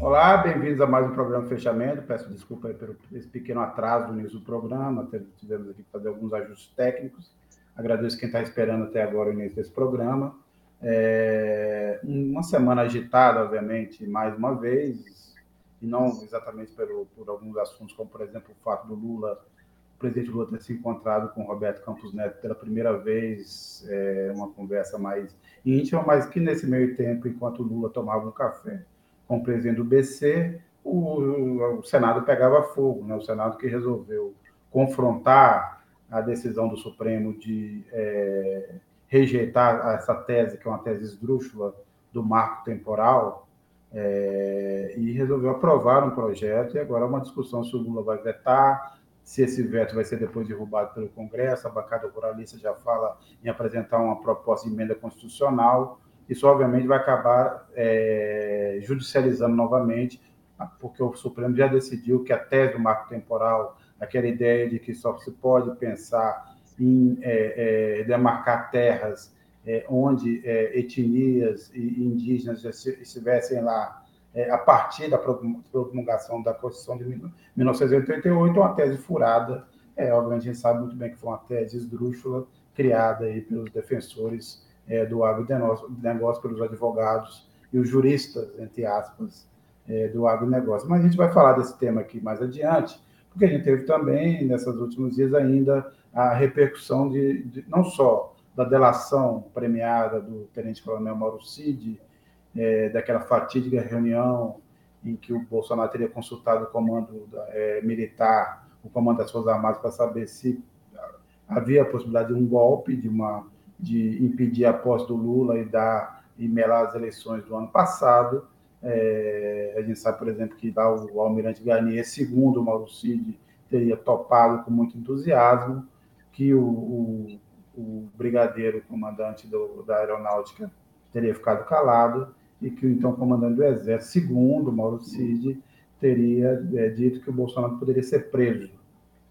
Olá, bem-vindos a mais um programa Fechamento. Peço desculpa pelo esse pequeno atraso no início do programa, tivemos aqui que fazer alguns ajustes técnicos. Agradeço quem está esperando até agora o início desse programa. É, uma semana agitada, obviamente, mais uma vez, e não exatamente pelo, por alguns assuntos, como, por exemplo, o fato do Lula, o presidente Lula ter se encontrado com Roberto Campos Neto pela primeira vez, é, uma conversa mais íntima, mas que nesse meio tempo, enquanto Lula tomava um café com o presidente do BC, o, o Senado pegava fogo, né? o Senado que resolveu confrontar a decisão do Supremo de é, rejeitar essa tese, que é uma tese esdrúxula do marco temporal, é, e resolveu aprovar um projeto, e agora é uma discussão se o Lula vai vetar, se esse veto vai ser depois derrubado pelo Congresso, a bancada ruralista já fala em apresentar uma proposta de emenda constitucional, isso obviamente vai acabar é, judicializando novamente, porque o Supremo já decidiu que a tese do marco temporal, aquela ideia de que só se pode pensar em é, é, demarcar terras é, onde é, etnias e indígenas estivessem lá é, a partir da promulgação da Constituição de 1988, uma tese furada. É, obviamente, a gente sabe muito bem que foi uma tese esdrúxula criada aí pelos defensores é, do agronegócio, pelos advogados e os juristas, entre aspas, do agronegócio. Mas a gente vai falar desse tema aqui mais adiante, porque a gente teve também, nesses últimos dias ainda, a repercussão de, de, não só da delação premiada do tenente-coronel Mauro Cid, é, daquela fatídica reunião em que o Bolsonaro teria consultado o comando é, militar, o comando das Forças Armadas, para saber se havia a possibilidade de um golpe, de, uma, de impedir a posse do Lula e dar e melar as eleições do ano passado. É, a gente sabe, por exemplo, que lá o, almirante Garnier, segundo o Mauro Cid, teria topado com muito entusiasmo que o, o, o brigadeiro comandante do, da aeronáutica teria ficado calado e que o então comandante do Exército, segundo Mauro Cid, teria é, dito que o Bolsonaro poderia ser preso,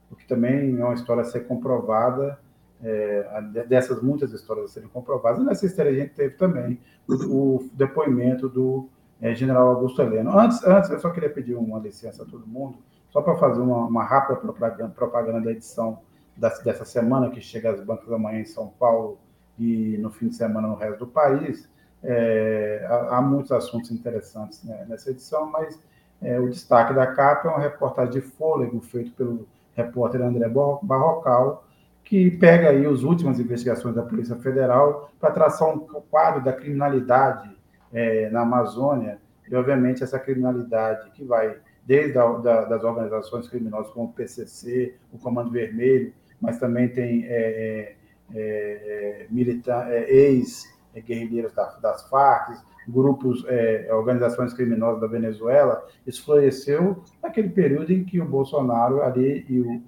o que também é uma história a ser comprovada, é, dessas muitas histórias a serem comprovadas. Nessa história a gente teve também o, o depoimento do é, general Augusto Heleno. Antes, antes, eu só queria pedir uma licença a todo mundo, só para fazer uma, uma rápida propaganda, propaganda da edição dessa semana, que chega às bancas amanhã em São Paulo e no fim de semana no resto do país. É, há, há, muitos assuntos interessantes né, nessa edição, mas é, o destaque da capa é uma reportagem de fôlego feito pelo repórter André Barrocal, que pega aí as últimas investigações da Polícia Federal para traçar um quadro da criminalidade é, na Amazônia, e obviamente essa criminalidade que vai desde a, da, das organizações criminosas como o PCC, o Comando Vermelho, mas também tem é, é, é é, ex-guerrilheiros das, das Farc, grupos, é, organizações criminosas da Venezuela, isso floresceu naquele período em que o Bolsonaro ali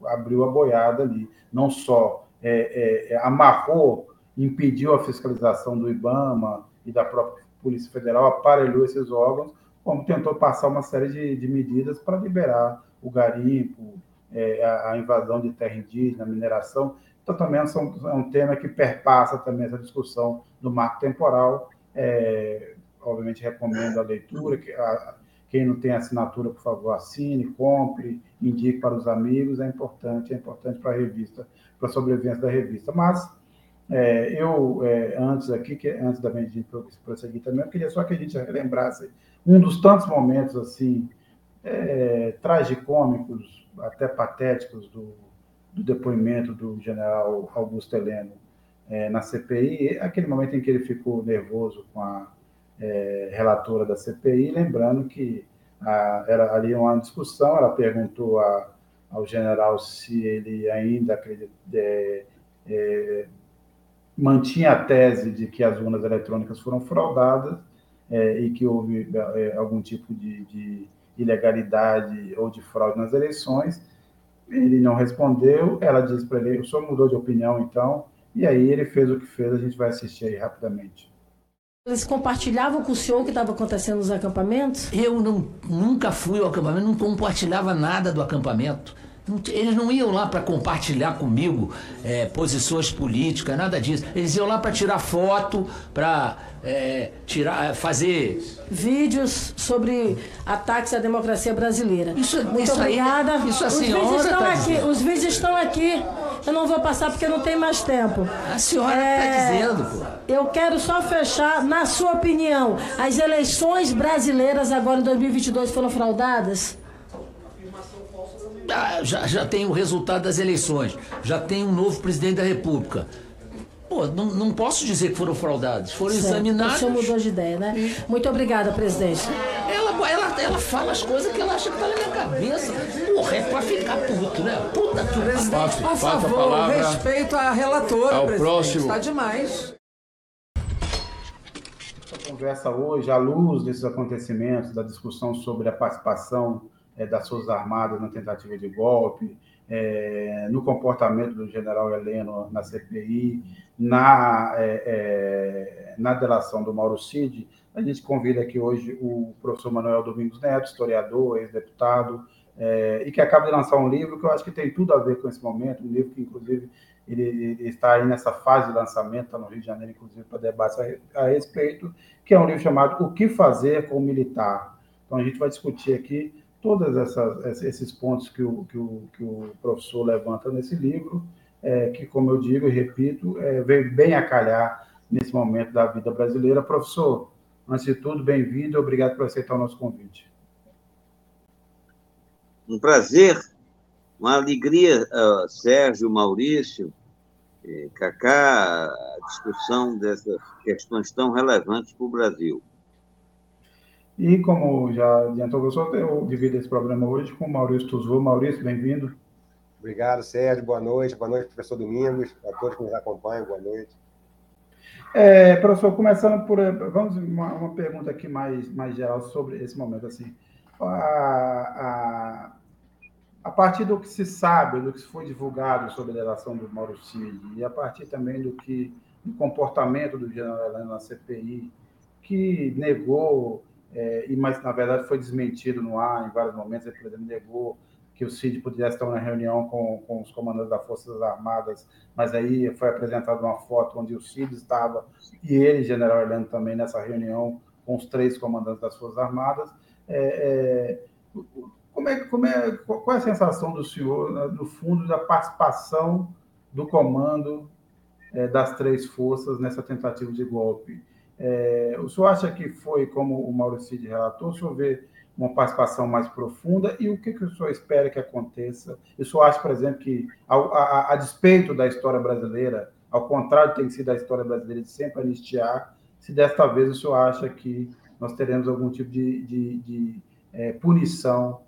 abriu a boiada ali, não só é, amarrou, impediu a fiscalização do IBAMA e da própria Polícia Federal, aparelhou esses órgãos, como tentou passar uma série de, de medidas para liberar o garimpo, é, a, a, invasão de terra indígena, a mineração. Então, também são, é um tema que perpassa também essa discussão do marco temporal. É, obviamente, recomendo a leitura. Que, a, quem não tem assinatura, por favor, assine, compre, indique para os amigos. É importante, é importante para a revista, para a sobrevivência da revista. Mas é, eu, é, antes aqui, que, antes da gente prosseguir também, eu queria só que a gente lembrasse um dos tantos momentos assim é, tragicômicos até patéticos do, do depoimento do general Augusto Heleno é, na CPI, aquele momento em que ele ficou nervoso com a é, relatora da CPI, lembrando que a, era ali uma discussão, ela perguntou a, ao general se ele ainda acredita, é, é, mantinha a tese de que as urnas eletrônicas foram fraudadas é, e que houve é, algum tipo de, de ilegalidade ou de fraude nas eleições. Ele não respondeu, ela disse para ele: o senhor mudou de opinião então? E aí ele fez o que fez, a gente vai assistir aí rapidamente. Eles compartilhavam com o senhor o que estava acontecendo nos acampamentos? Eu não, nunca fui ao acampamento, não compartilhava nada do acampamento. Eles não iam lá para compartilhar comigo é, posições políticas, nada disso. Eles iam lá para tirar foto, para é, tirar, fazer vídeos sobre ataques à democracia brasileira. Isso, Muito isso obrigada. Aí, isso a os senhora vídeos estão tá aqui. Dizendo. Os vídeos estão aqui. Eu não vou passar porque não tem mais tempo. A senhora está é, dizendo, pô. Eu quero só fechar, na sua opinião, as eleições brasileiras agora em 2022 foram fraudadas? Ah, já, já tem o resultado das eleições, já tem um novo presidente da República. Pô, não, não posso dizer que foram fraudados, foram certo. examinados. O senhor mudou de ideia, né? Muito obrigada, presidente. Ela, ela, ela fala as coisas que ela acha que tá na minha cabeça. Porra, é pra ficar puto, né? Puta tu. Presidente, por favor, respeito à relatora, ao presidente. Próximo. Está demais. Essa conversa hoje, à luz desses acontecimentos, da discussão sobre a participação é, das Forças Armadas na tentativa de golpe, é, no comportamento do general Heleno na CPI, na, é, é, na delação do Mauro Cid, a gente convida aqui hoje o professor Manuel Domingos Neto, historiador, ex-deputado, é, e que acaba de lançar um livro que eu acho que tem tudo a ver com esse momento, um livro que, inclusive, ele, ele está aí nessa fase de lançamento, está no Rio de Janeiro, inclusive, para debate a, a respeito, que é um livro chamado O que Fazer com o Militar. Então, a gente vai discutir aqui todos esses pontos que o, que, o, que o professor levanta nesse livro, é, que, como eu digo e repito, é, bem a calhar nesse momento da vida brasileira. Professor, antes de tudo, bem-vindo e obrigado por aceitar o nosso convite. Um prazer, uma alegria, Sérgio, Maurício, eh, Cacá, a discussão dessas questões tão relevantes para o Brasil. E como já adiantou o professor, eu divido esse programa hoje com o Maurício Tuzou. Maurício, bem-vindo. Obrigado, Sérgio. Boa noite. Boa noite, professor Domingos. A todos que nos acompanham, boa noite. É, professor, começando por. Vamos uma, uma pergunta aqui mais, mais geral sobre esse momento. Assim, a, a, a partir do que se sabe, do que foi divulgado sobre a delação do Mauro Cid, e a partir também do que do comportamento do general Heleno na CPI, que negou é, e mas na verdade foi desmentido no ar em vários momentos. Ele, por exemplo, negou que o Cid pudesse estar na reunião com, com os comandantes das Forças Armadas, mas aí foi apresentada uma foto onde o Cid estava e ele, General Heleno, também nessa reunião com os três comandantes das Forças Armadas. É, é, como é, como é, qual é a sensação do senhor, né, no fundo, da participação do comando é, das três forças nessa tentativa de golpe? É, o senhor acha que foi, como o Maurício relatou, o senhor vê uma participação mais profunda e o que, que o senhor espera que aconteça? O senhor acha, por exemplo, que, a, a, a despeito da história brasileira, ao contrário tem sido a história brasileira de sempre anistiar, se desta vez o senhor acha que nós teremos algum tipo de, de, de é, punição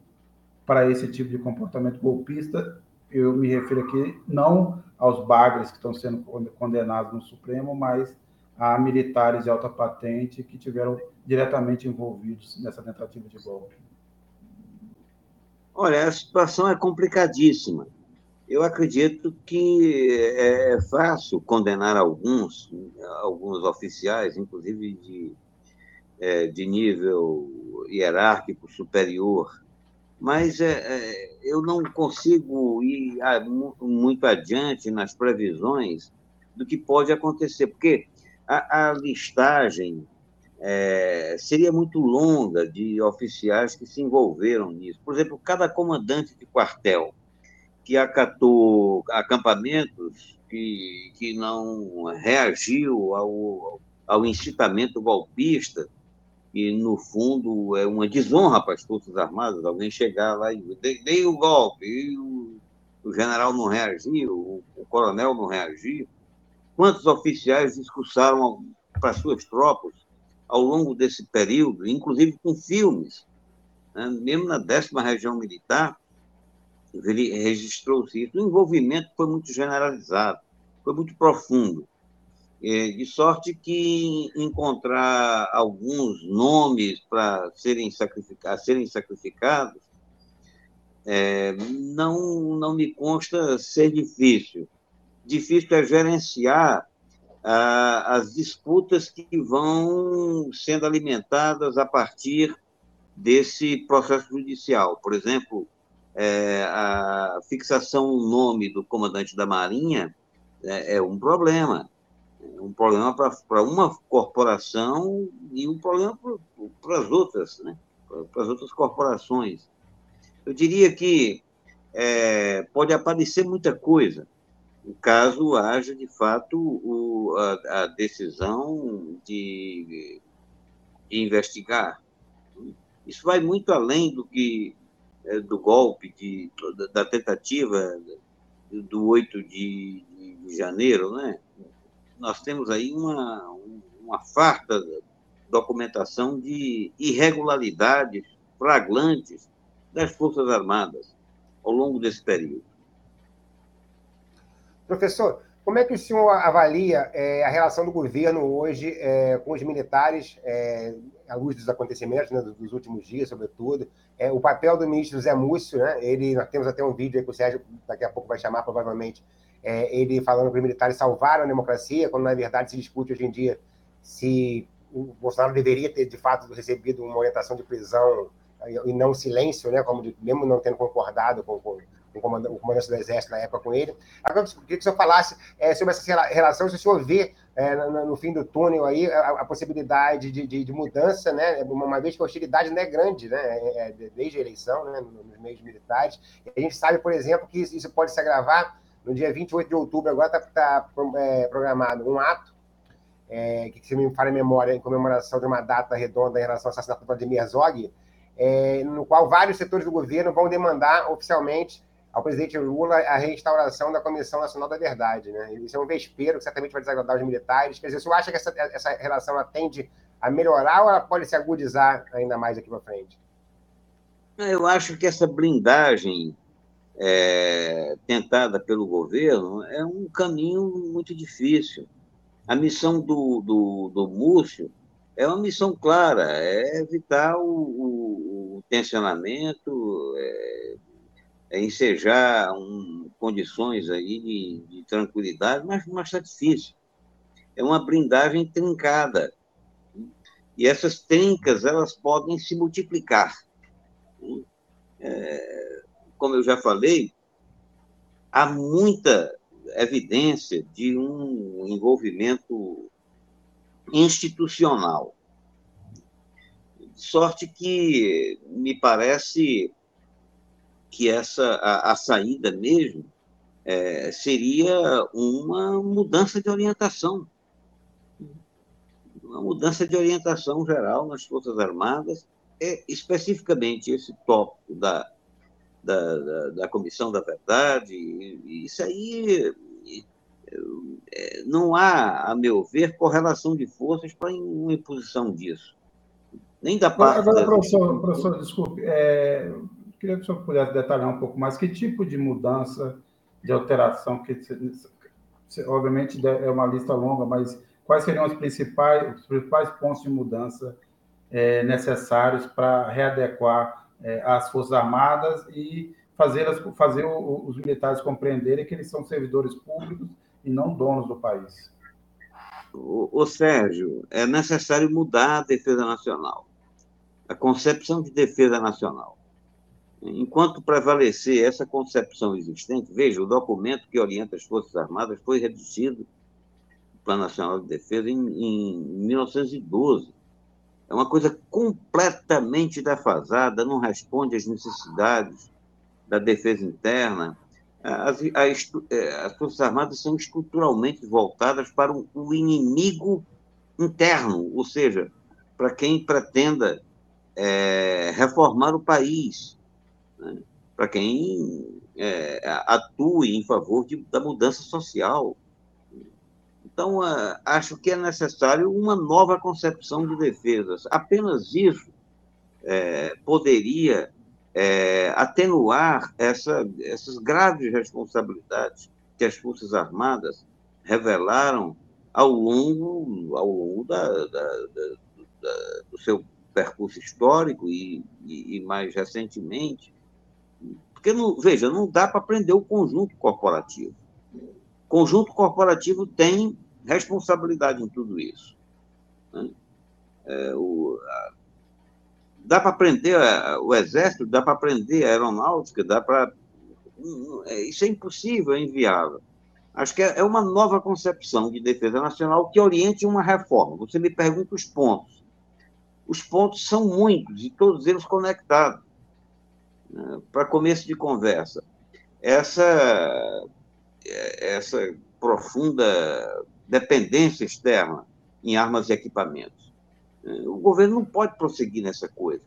para esse tipo de comportamento golpista? Eu me refiro aqui não aos bagres que estão sendo condenados no Supremo, mas a militares de alta patente que tiveram diretamente envolvidos nessa tentativa de golpe? Olha, a situação é complicadíssima. Eu acredito que é, é fácil condenar alguns, alguns oficiais, inclusive de, é, de nível hierárquico superior, mas é, é, eu não consigo ir muito adiante nas previsões do que pode acontecer, porque a, a listagem é, seria muito longa de oficiais que se envolveram nisso. Por exemplo, cada comandante de quartel que acatou acampamentos que, que não reagiu ao, ao incitamento golpista, e, no fundo, é uma desonra para as Forças Armadas alguém chegar lá e dei o golpe, e o, o general não reagiu, o, o coronel não reagiu. Quantos oficiais discursaram para suas tropas ao longo desse período, inclusive com filmes? Né? Mesmo na décima região militar, registrou-se isso. O envolvimento foi muito generalizado, foi muito profundo. De sorte que encontrar alguns nomes para serem, sacrificados, serem sacrificados é, não, não me consta ser difícil difícil é gerenciar ah, as disputas que vão sendo alimentadas a partir desse processo judicial. Por exemplo, é, a fixação no nome do comandante da Marinha é, é um problema. É um problema para uma corporação e um problema para as outras, né? para as outras corporações. Eu diria que é, pode aparecer muita coisa, caso haja, de fato, o, a, a, decisão de, de, investigar. Isso vai muito além do que é, do golpe, de, da tentativa do 8 de, de janeiro, né? Nós temos aí uma, uma farta documentação de irregularidades flagrantes das Forças Armadas ao longo desse período. Professor, como é que o senhor avalia é, a relação do governo hoje é, com os militares, é, à luz dos acontecimentos né, dos últimos dias, sobretudo? É, o papel do ministro Zé Múcio, né, ele, nós temos até um vídeo aí que o Sérgio daqui a pouco vai chamar, provavelmente, ele falando que os militares salvaram a democracia, quando na verdade se discute hoje em dia se o Bolsonaro deveria ter, de fato, recebido uma orientação de prisão e não silêncio, né, como de, mesmo não tendo concordado com, com o comandante, do Exército na época com ele. Agora, eu queria que o senhor falasse é, sobre essa relação, se o senhor vê é, no, no, fim do túnel aí a, a possibilidade de, de, de, mudança, né, uma vez que a hostilidade não é grande, né, é, é desde a eleição, né, nos meios militares. A gente sabe, por exemplo, que isso pode se agravar no dia 28 de outubro, agora está tá, é, programado um ato é, que, se me fala a memória, em comemoração de uma data redonda em relação ao assassinato de Herzog, é, no qual vários setores do governo vão demandar oficialmente ao presidente Lula a reinstauração da Comissão Nacional da Verdade. Né? Isso é um vespeiro que certamente vai desagradar os militares. Quer dizer, você acha que essa, essa relação tende a melhorar ou ela pode se agudizar ainda mais aqui para frente? Eu acho que essa blindagem é, tentada pelo governo é um caminho muito difícil. A missão do, do, do Múcio é uma missão clara, é evitar o, o, o tensionamento, é, é, ensejar um, condições aí de, de tranquilidade, mas, está difícil. É uma blindagem trincada. E essas trincas, elas podem se multiplicar. É, como eu já falei, há muita evidência de um envolvimento institucional. Sorte que me parece que essa a, a saída mesmo é, seria uma mudança de orientação, uma mudança de orientação geral nas Forças Armadas, é, especificamente esse tópico da, da, da, da Comissão da Verdade, isso aí é, não há, a meu ver, correlação de forças para uma imposição disso. Nem da parte. Agora, professor, professor desculpe, é, Queria que o senhor pudesse detalhar um pouco mais que tipo de mudança, de alteração, que obviamente é uma lista longa, mas quais seriam os principais, os principais pontos de mudança é, necessários para readequar é, as Forças Armadas e fazer, as, fazer o, os militares compreenderem que eles são servidores públicos e não donos do país? O, o Sérgio, é necessário mudar a defesa nacional, a concepção de defesa nacional. Enquanto prevalecer essa concepção existente, veja, o documento que orienta as Forças Armadas foi redigido, o Plano Nacional de Defesa, em, em 1912. É uma coisa completamente defasada, não responde às necessidades da defesa interna. As, as, é, as Forças Armadas são estruturalmente voltadas para o, o inimigo interno, ou seja, para quem pretenda é, reformar o país, né? para quem é, atue em favor de, da mudança social. Então, acho que é necessário uma nova concepção de defesas. Apenas isso é, poderia é, atenuar essa, essas graves responsabilidades que as Forças Armadas revelaram ao longo, ao longo da, da, da, do seu percurso histórico e, e, e mais recentemente porque, não, veja, não dá para prender o conjunto corporativo. O conjunto corporativo tem responsabilidade em tudo isso. Né? É, o, a, dá para aprender o exército, dá para aprender a aeronáutica, dá para. É, isso é impossível, é inviável. Acho que é, é uma nova concepção de defesa nacional que oriente uma reforma. Você me pergunta os pontos. Os pontos são muitos e todos eles conectados. Né? Para começo de conversa, essa, essa profunda dependência externa em armas e equipamentos o governo não pode prosseguir nessa coisa,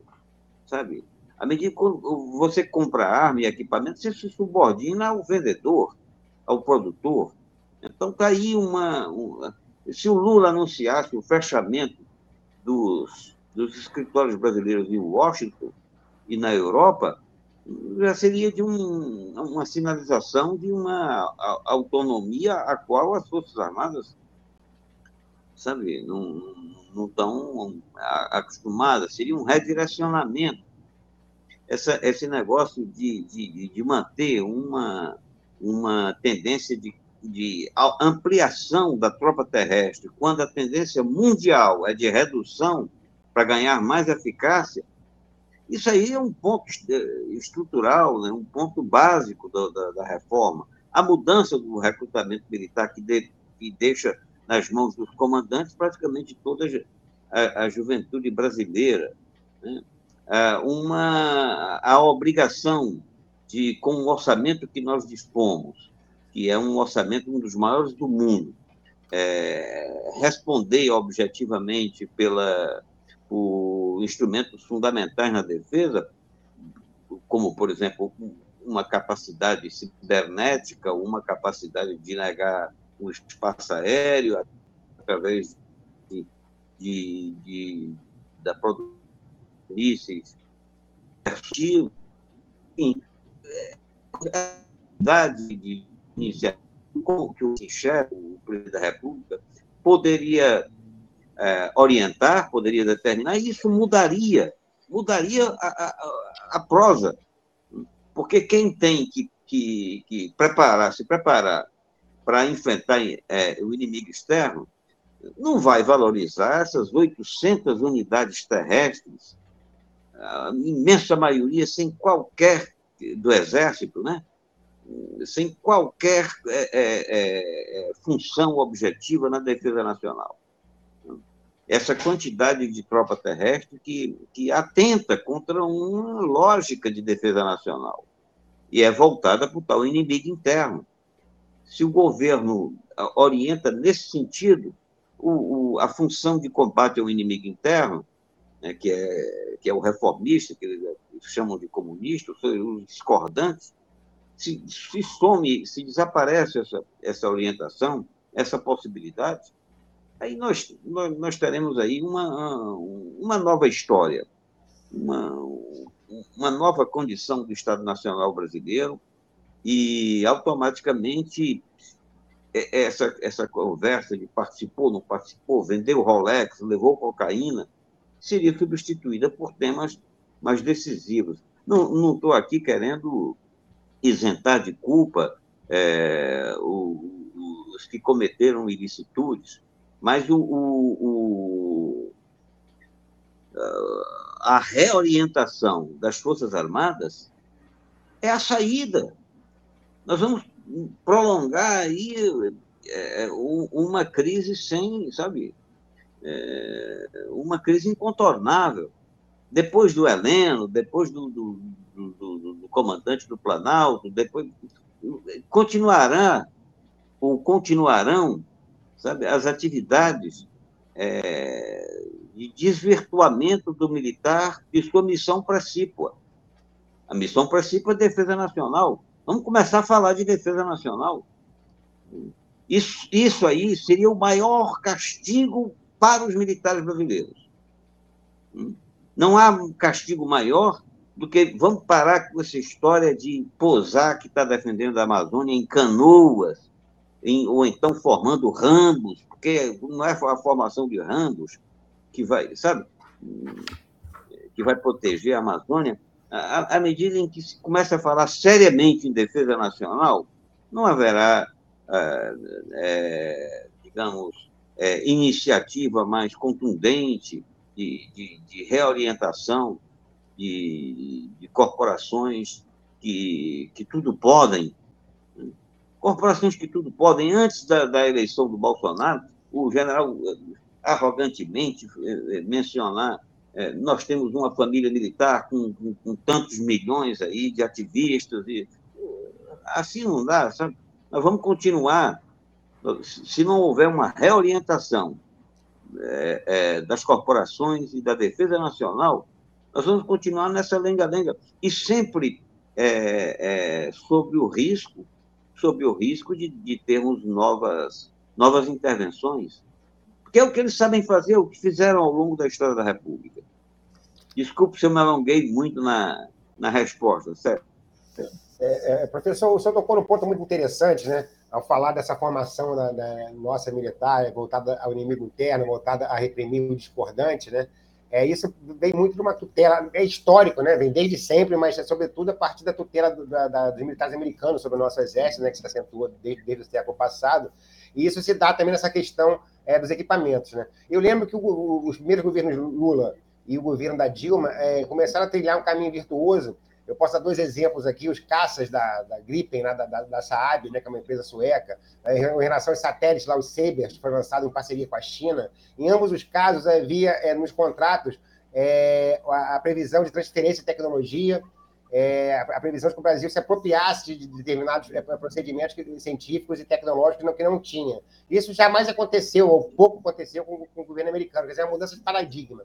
sabe? À medida que você compra arma e equipamento, você se subordina ao vendedor, ao produtor. Então, está aí uma, uma, Se o Lula anunciasse o fechamento dos, dos escritórios brasileiros em Washington e na Europa, já seria de um, uma sinalização de uma autonomia a qual as Forças Armadas, sabe, não, não estão acostumadas, seria um redirecionamento. Essa, esse negócio de, de, de manter uma, uma tendência de, de ampliação da tropa terrestre, quando a tendência mundial é de redução para ganhar mais eficácia, isso aí é um ponto estrutural, né? um ponto básico da, da, reforma. A mudança do recrutamento militar que, de, que deixa nas mãos dos comandantes praticamente toda a, a juventude brasileira. Né? Uma, a obrigação de, com o orçamento que nós dispomos, que é um orçamento um dos maiores do mundo, é, responder objetivamente pela, por instrumentos fundamentais na defesa, como, por exemplo, uma capacidade cibernética, uma capacidade de negar o espaço aéreo, através de, de, de da produção de mísseis, enfim, a de iniciativa como que o chefe, o presidente da República, poderia é, orientar, poderia determinar, e isso mudaria, mudaria a, a, a prosa. Porque quem tem que, que, que preparar, se preparar para enfrentar é, o inimigo externo, não vai valorizar essas 800 unidades terrestres, a imensa maioria sem qualquer, do Exército, né? sem qualquer é, é, é, função objetiva na defesa nacional. Essa quantidade de tropa terrestre que, que atenta contra uma lógica de defesa nacional. E é voltada para o tal inimigo interno. Se o governo ah, orienta nesse sentido o, o, a função de combate ao inimigo interno, né, que, é, que é o reformista, que eles chamam de comunista, os discordantes, se, se some, se desaparece essa, essa orientação, essa possibilidade, aí nós, nós, nós teremos aí uma, uma nova história, uma, uma nova condição do Estado Nacional Brasileiro, e automaticamente essa, essa conversa de participou, não participou, vendeu Rolex, levou cocaína, seria substituída por temas mais decisivos. Não estou aqui querendo isentar de culpa é, os que cometeram ilicitudes, mas o, o, o, a reorientação das Forças Armadas é a saída nós vamos prolongar aí é, uma crise sem, sabe, é, uma crise incontornável. Depois do Heleno, depois do, do, do, do comandante do Planalto, depois continuará ou continuarão, sabe, as atividades é, de desvirtuamento do militar de sua missão precípua. A missão precípua é defesa nacional. Vamos começar a falar de defesa nacional. Isso, isso aí seria o maior castigo para os militares brasileiros. Não há um castigo maior do que vamos parar com essa história de posar que está defendendo a Amazônia em canoas, em, ou então formando rambos, porque não é a formação de rambos que vai, sabe, que vai proteger a Amazônia, à, medida em que se começa a falar seriamente em defesa nacional, não haverá, é, é, digamos, é, iniciativa mais contundente de, de, de, reorientação de, de corporações que, que tudo podem, corporações que tudo podem. Antes da, da eleição do Bolsonaro, o general arrogantemente mencionar nós temos uma família militar com, com, com, tantos milhões aí de ativistas e assim não dá, sabe? Nós vamos continuar se não houver uma reorientação é, é, das corporações e da defesa nacional, nós vamos continuar nessa lenga-lenga e sempre é, é sobre o risco, sobre o risco de, de termos novas, novas intervenções, porque é o que eles sabem fazer, o que fizeram ao longo da história da República. Desculpe se eu me alonguei muito na, na resposta, certo? É, é, professor, o senhor tocou num ponto muito interessante, né? Ao falar dessa formação da, da nossa militar, voltada ao inimigo interno, voltada a reprimir o discordante, né? É, isso vem muito de uma tutela, é histórico, né? Vem desde sempre, mas é sobretudo a partir da tutela do, da, da, dos militares americanos sobre o nosso exército, né? Que se acentua desde, desde o século passado. E isso se dá também nessa questão é, dos equipamentos, né? Eu lembro que o, o, os primeiros governos Lula e o governo da Dilma é, começaram a trilhar um caminho virtuoso eu posso dar dois exemplos aqui: os caças da, da Gripen, né, da, da, da Saab, né, que é uma empresa sueca, né, em relação aos satélites lá, o Sabers, que foi lançado em parceria com a China. Em ambos os casos, havia é, nos contratos é, a, a, previsão de transferência de tecnologia, é, a previsão de que o Brasil se apropriasse de determinados procedimentos científicos e tecnológicos que não, que não tinha. Isso jamais aconteceu, ou pouco aconteceu com, com o governo americano, quer dizer, é uma mudança de paradigma.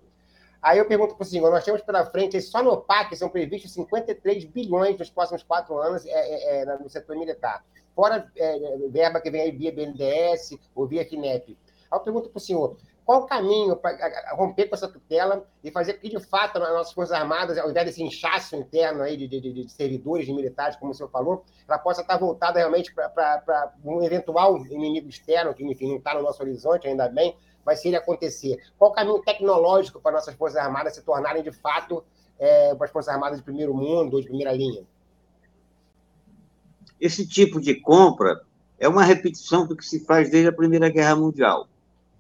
Aí eu pergunto para o senhor, nós temos pela frente, só no PAC são previstos 53 bilhões nos próximos quatro anos é, é, é, no setor militar. Fora é, verba que vem aí via BNDES ou via FINEP. Aí eu pergunto para o senhor, qual o caminho para romper com essa tutela e fazer que, de fato, as nossas Forças Armadas, ao invés desse inchaço interno aí de, de, de servidores, de militares, como o senhor falou, ela possa estar voltada realmente para um eventual inimigo externo, que, enfim, não está no nosso horizonte, ainda bem, mas se ele acontecer, qual o caminho tecnológico para nossas Forças Armadas se tornarem, de fato, é, as Forças Armadas de primeiro mundo ou de primeira linha? Esse tipo de compra é uma repetição do que se faz desde a Primeira Guerra Mundial.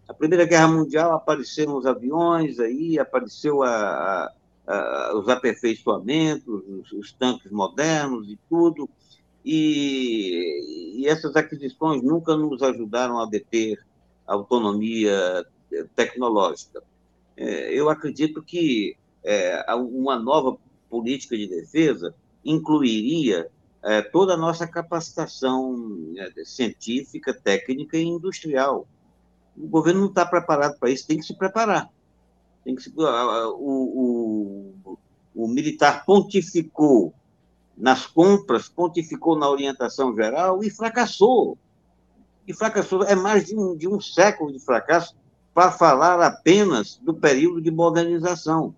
A Primeira Guerra Mundial apareceram os aviões, aí apareceu a, a, a, os aperfeiçoamentos, os, os, tanques modernos e tudo, e, e essas aquisições nunca nos ajudaram a deter autonomia eh, tecnológica. É, eu acredito que é, uma nova política de defesa incluiria é, toda a nossa capacitação científica, técnica e industrial. O governo não está preparado para isso, tem que se preparar. Tem que se, o, o, o militar pontificou nas compras, pontificou na orientação geral e fracassou e fracassou. É mais de um, de um século de fracasso para falar apenas do período de modernização,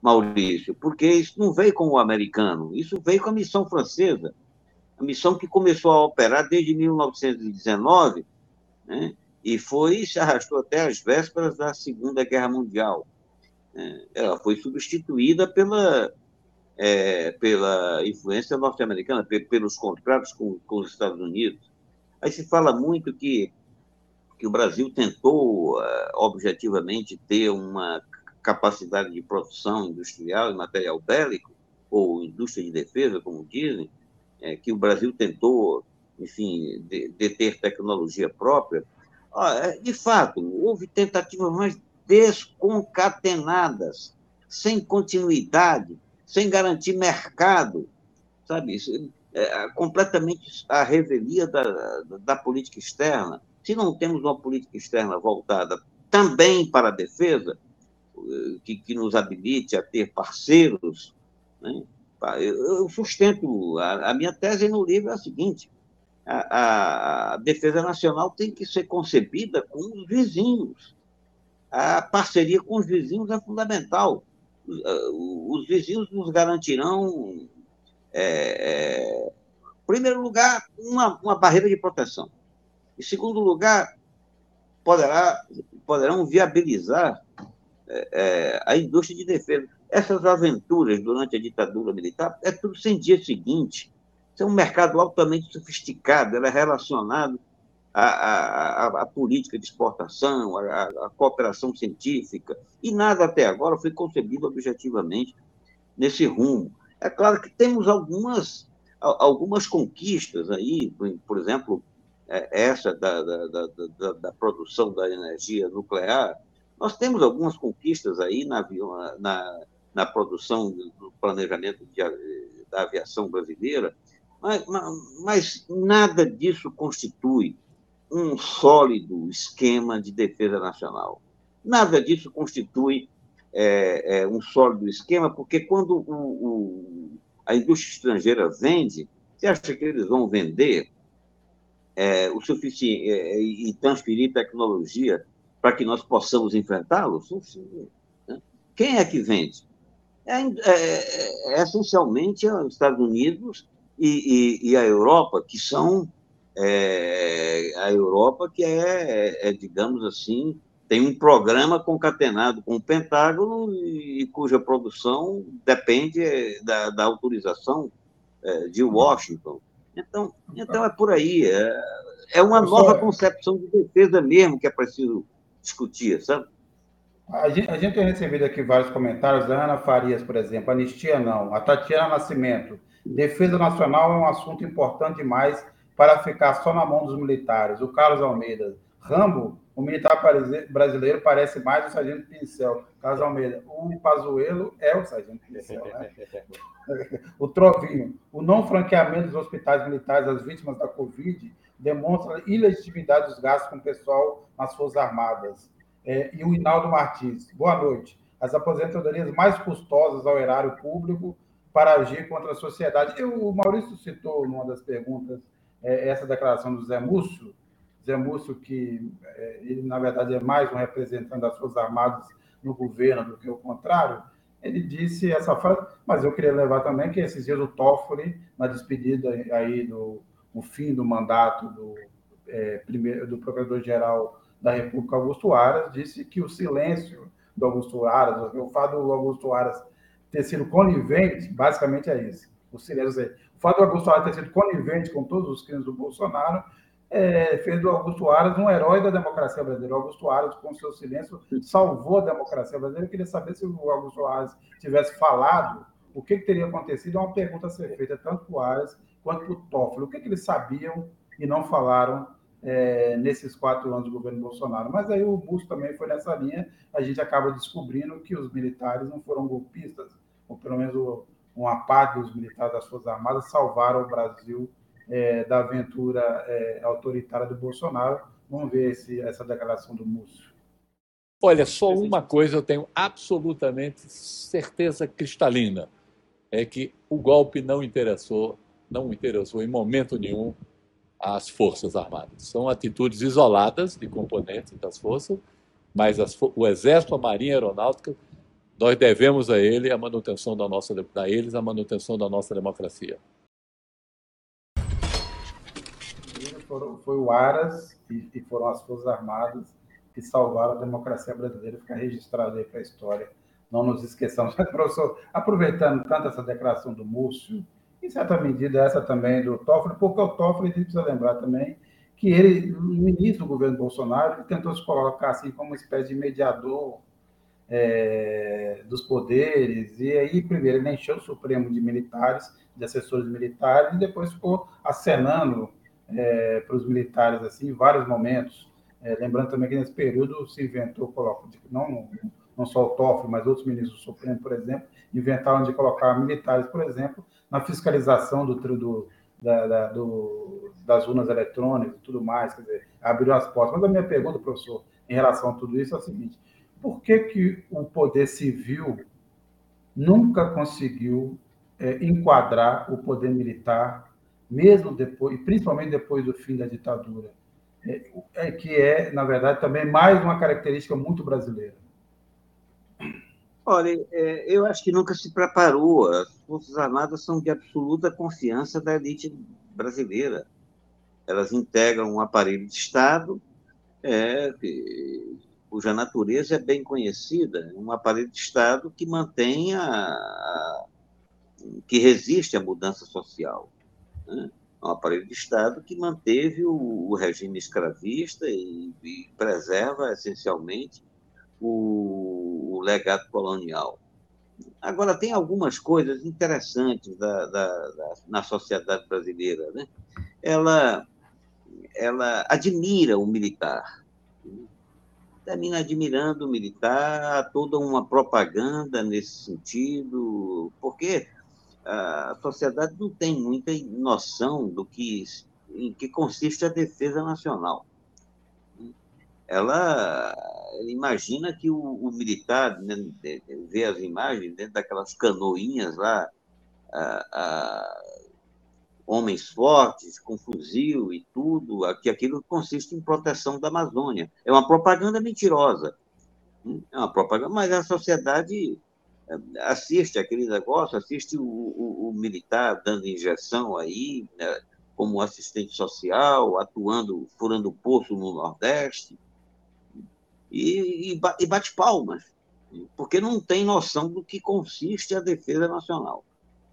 Maurício, porque isso não veio com o americano, isso veio com a missão francesa, a missão que começou a operar desde 1919, né, e foi se arrastou até as vésperas da Segunda Guerra Mundial. É, ela foi substituída pela, é, pela influência norte-americana, pelos contratos com, com os Estados Unidos. Aí se fala muito que, que o Brasil tentou, uh, objetivamente, ter uma capacidade de produção industrial e material bélico, ou indústria de defesa, como dizem, é, que o Brasil tentou, enfim, de, de tecnologia própria. Ah, de fato, houve tentativas mais desconcatenadas, sem continuidade, sem garantir mercado, sabe? É, completamente a revelia da, da política externa. Se não temos uma política externa voltada também para a defesa, eh, que, que nos habilite a ter parceiros, né? eu, sustento, a, a, minha tese no livro é a seguinte, a, a, defesa nacional tem que ser concebida com os vizinhos. A parceria com os vizinhos é fundamental. Eh, os vizinhos nos garantirão é, é, primeiro lugar, uma, uma barreira de proteção. Em segundo lugar, poderá, poderão viabilizar é, é, a indústria de defesa. Essas aventuras durante a ditadura militar é tudo sem dia seguinte. Isso é um mercado altamente sofisticado, ele é relacionado à, à, à política de exportação, à, à, cooperação científica, e nada até agora foi concebido objetivamente nesse rumo. É claro que temos algumas, algumas conquistas aí, por exemplo, é, essa da, da, da, da, produção da energia nuclear, nós temos algumas conquistas aí na, na, na produção do planejamento de, da aviação brasileira, mas, mas nada disso constitui um sólido esquema de defesa nacional. Nada disso constitui é, é, um sólido esquema, porque quando o, o, a indústria estrangeira vende, você acha que eles vão vender é, o suficiente é, e transferir tecnologia para que nós possamos enfrentá-los? Né? Quem é que vende? É, é, é essencialmente os Estados Unidos e, e, e a Europa, que são é, a Europa que é, é, digamos assim, tem um programa concatenado com o Pentágono e, cuja produção depende é, da, da autorização é, de Washington. Então, então é por aí. É, é uma nova concepção de defesa mesmo que é preciso discutir, sabe? A gente, a gente tem recebido aqui vários comentários da Ana Farias, por exemplo, anistia não, a Tatiana Nascimento, defesa nacional é um assunto importante demais para ficar só na mão dos militares. O Carlos Almeida, Rambo, o militar brasileiro parece mais o sargento Pincel. Carlos Almeida, o Pazuello é o sargento Pincel, né? o Trovinho, o não franqueamento dos hospitais militares às vítimas da Covid demonstra ilegitimidade dos gastos com o pessoal nas Forças Armadas é, e o Hinaldo Martins. Boa noite. As aposentadorias mais custosas ao erário público para agir contra a sociedade. Eu, o Maurício citou numa das perguntas é, essa declaração do Zé Múcio, Zé Múcio que é, ele, na verdade, é mais um representante das Forças Armadas no governo do que o contrário, ele disse essa frase, mas eu queria levar também que esses dias o Toffoli, na despedida aí do o fim do mandato do, é, primeiro, do Procurador-Geral da República, Augusto Aras, disse que o silêncio do Augusto Aras, o fato do Augusto Aras ter sido conivente, basicamente é isso. O silêncio, o fato do Augusto Aras ter sido conivente com todos os crimes do Bolsonaro é, fez do Augusto Aras um herói da democracia brasileira. O Augusto Aras, com seu silêncio, salvou a democracia brasileira. Eu queria saber se o Augusto Aras tivesse falado, o que, que teria acontecido? É uma pergunta a ser feita tanto para o Aras quanto para o Toffoli. O que, que eles sabiam e não falaram é, nesses quatro anos do governo Bolsonaro. Mas aí o Bush também foi nessa linha, a gente acaba descobrindo que os militares não foram golpistas, ou pelo menos uma parte dos militares das Forças Armadas salvaram o Brasil é, da aventura é, autoritária do Bolsonaro. Vamos ver esse, essa declaração do Múcio. Olha, só uma coisa eu tenho absolutamente certeza cristalina: é que o golpe não interessou, não interessou em momento nenhum às Forças Armadas. São atitudes isoladas de componentes das forças, mas as, o Exército, a Marinha a Aeronáutica, nós devemos a ele a manutenção da nossa, a eles a manutenção da nossa democracia. Foi o Aras e, e foram as Forças Armadas que salvaram a democracia brasileira, fica registrado aí para a história. Não nos esqueçamos. Mas, professor, aproveitando tanto essa declaração do Múcio, em certa medida essa também do Toffoli, porque o Toffoli, a gente precisa lembrar também que ele, no início do governo Bolsonaro, tentou se colocar assim como uma espécie de mediador é, dos poderes, e aí, primeiro, ele encheu o Supremo de militares, de assessores militares, e depois ficou acenando é, para os militares assim, em vários momentos. É, lembrando também que nesse período se inventou, não, não só o Toffoli, mas outros ministros do Supremo, por exemplo, inventaram de colocar militares, por exemplo, na fiscalização do, do, da, da, do, das urnas eletrônicas e tudo mais, quer dizer, abriu as portas. Mas a minha pergunta, professor, em relação a tudo isso é a seguinte: por que, que o poder civil nunca conseguiu é, enquadrar o poder militar, mesmo depois, principalmente depois do fim da ditadura? É, é, que é, na verdade, também mais uma característica muito brasileira. Olha, é, eu acho que nunca se preparou. As Forças Armadas são de absoluta confiança da elite brasileira. Elas integram um aparelho de Estado é, cuja natureza é bem conhecida, um aparelho de Estado que mantém a, que resiste à mudança social. Né? Um aparelho de Estado que manteve o, regime escravista e, e preserva essencialmente o, o legado colonial. Agora, tem algumas coisas interessantes da, da, da, na sociedade brasileira. Né? Ela, ela admira o militar. Termina admirando o militar, toda uma propaganda nesse sentido, porque a sociedade não tem muita noção do que, em que consiste a defesa nacional ela imagina que o, o militar né, vê as imagens dentro daquelas canoinhas lá, a, a, homens fortes com fuzil e tudo, que aquilo consiste em proteção da Amazônia. É uma propaganda mentirosa. Hum, é uma propaganda, mas a sociedade assiste aquele negócio, assiste o, o, o militar dando injeção aí, né, como assistente social, atuando, furando poço no Nordeste e, e, e bate palmas, porque não tem noção do que consiste a defesa nacional.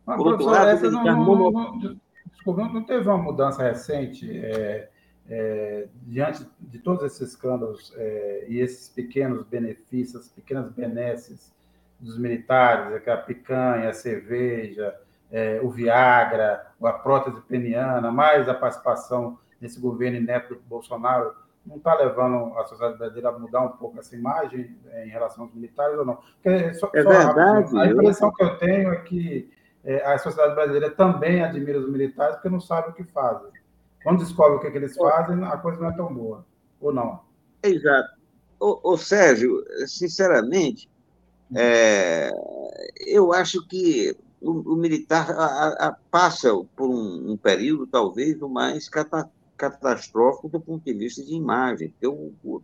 Mas, Por outro lado, não, não, não, desculpa, não teve uma mudança recente é, é, diante de todos esses escândalos é, e esses pequenos benefícios, pequenas benesses dos militares, aquela picanha, a cerveja, é, o Viagra, a prótese peniana, mais a participação nesse governo inédito do Bolsonaro não está levando a sociedade brasileira a mudar um pouco essa imagem é, em relação aos militares ou não? Porque, só, é só verdade. a impressão eu... que eu tenho é que é, a sociedade brasileira também admira os militares porque não sabe o que fazem. Quando descobre o que, é que eles fazem, a coisa não é tão boa. Ou não? Exato. Ô, ô Sérgio, sinceramente, é, eu acho que o, o militar a, a, passa por um, um, período, talvez, o mais catastrófico catastrófico do ponto de vista de imagem,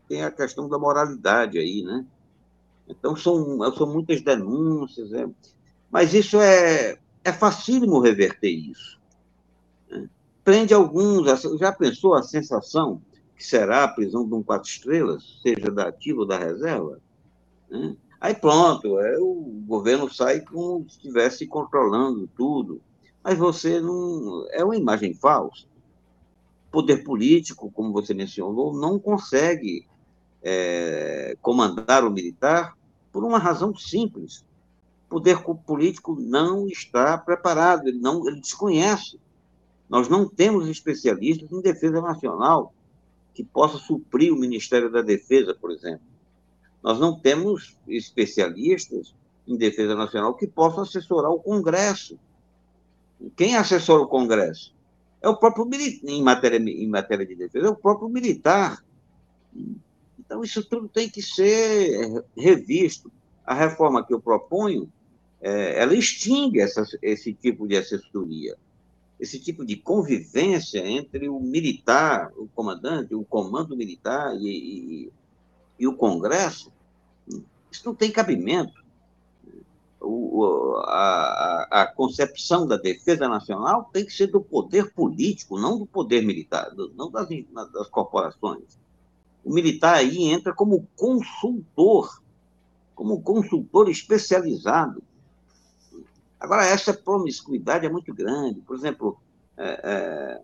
tem a questão da moralidade aí, né? Então, são, são muitas denúncias, né? mas isso é, é facílimo reverter isso. Né? Prende alguns, já pensou a sensação que será a prisão de um quatro estrelas, seja da ativa ou da reserva? Né? Aí pronto, é, o governo sai como se estivesse controlando tudo, mas você não. É uma imagem falsa poder político, como você mencionou, não consegue é, comandar o militar por uma razão simples. Poder político não está preparado, ele, não, ele desconhece. Nós não temos especialistas em defesa nacional que possa suprir o Ministério da Defesa, por exemplo. Nós não temos especialistas em defesa nacional que possam assessorar o Congresso. Quem assessora o Congresso? é o próprio em matéria, em matéria de defesa, é o próprio militar. Então, isso tudo tem que ser revisto. A reforma que eu proponho, é, ela extingue essa, esse tipo de assessoria, esse tipo de convivência entre o militar, o comandante, o comando militar e, e, e o Congresso. Isso não tem cabimento o, a, a, concepção da defesa nacional tem que ser do poder político, não do poder militar, não das, das corporações. O militar aí entra como consultor, como consultor especializado. Agora, essa promiscuidade é muito grande. Por exemplo, é, é,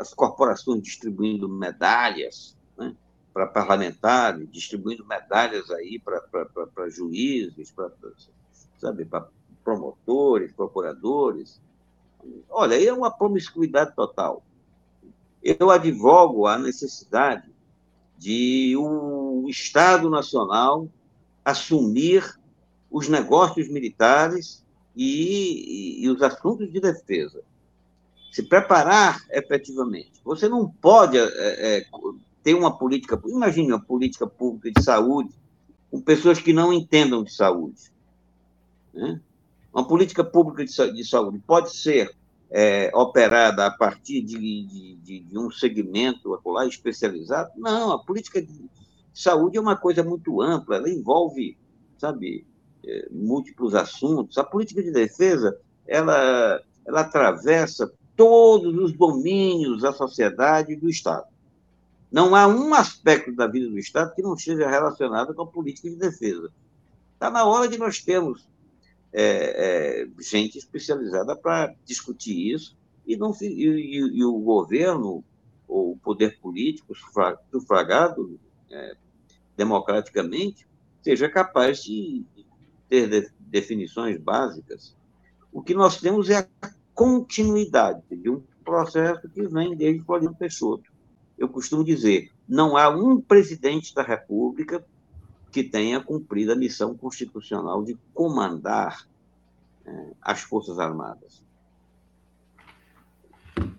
as corporações distribuindo medalhas né, para parlamentares, distribuindo medalhas aí para juízes, para sabe, para promotores, procuradores. Olha, aí é uma promiscuidade total. Eu advogo a necessidade de o Estado Nacional assumir os negócios militares e, e, e, os assuntos de defesa. Se preparar efetivamente. Você não pode é, é, ter uma política. Imagine uma política pública de saúde com pessoas que não entendam de saúde. Né? Uma política pública de saúde pode ser é, operada a partir de, de, de, um segmento lá especializado? Não, a política de saúde é uma coisa muito ampla, ela envolve, sabe, é, múltiplos assuntos. A política de defesa, ela, ela atravessa todos os domínios da sociedade e do Estado. Não há um aspecto da vida do Estado que não esteja relacionado com a política de defesa. Está na hora de nós termos é, é, gente especializada para discutir isso e, não, e, e, e, o governo, ou o poder político sufragado é, democraticamente, seja capaz de ter definições básicas, o que nós temos é a continuidade de um processo que vem desde Floriano Peixoto. Eu costumo dizer, não há um presidente da República que tenha cumprido a missão constitucional de comandar é, as Forças Armadas.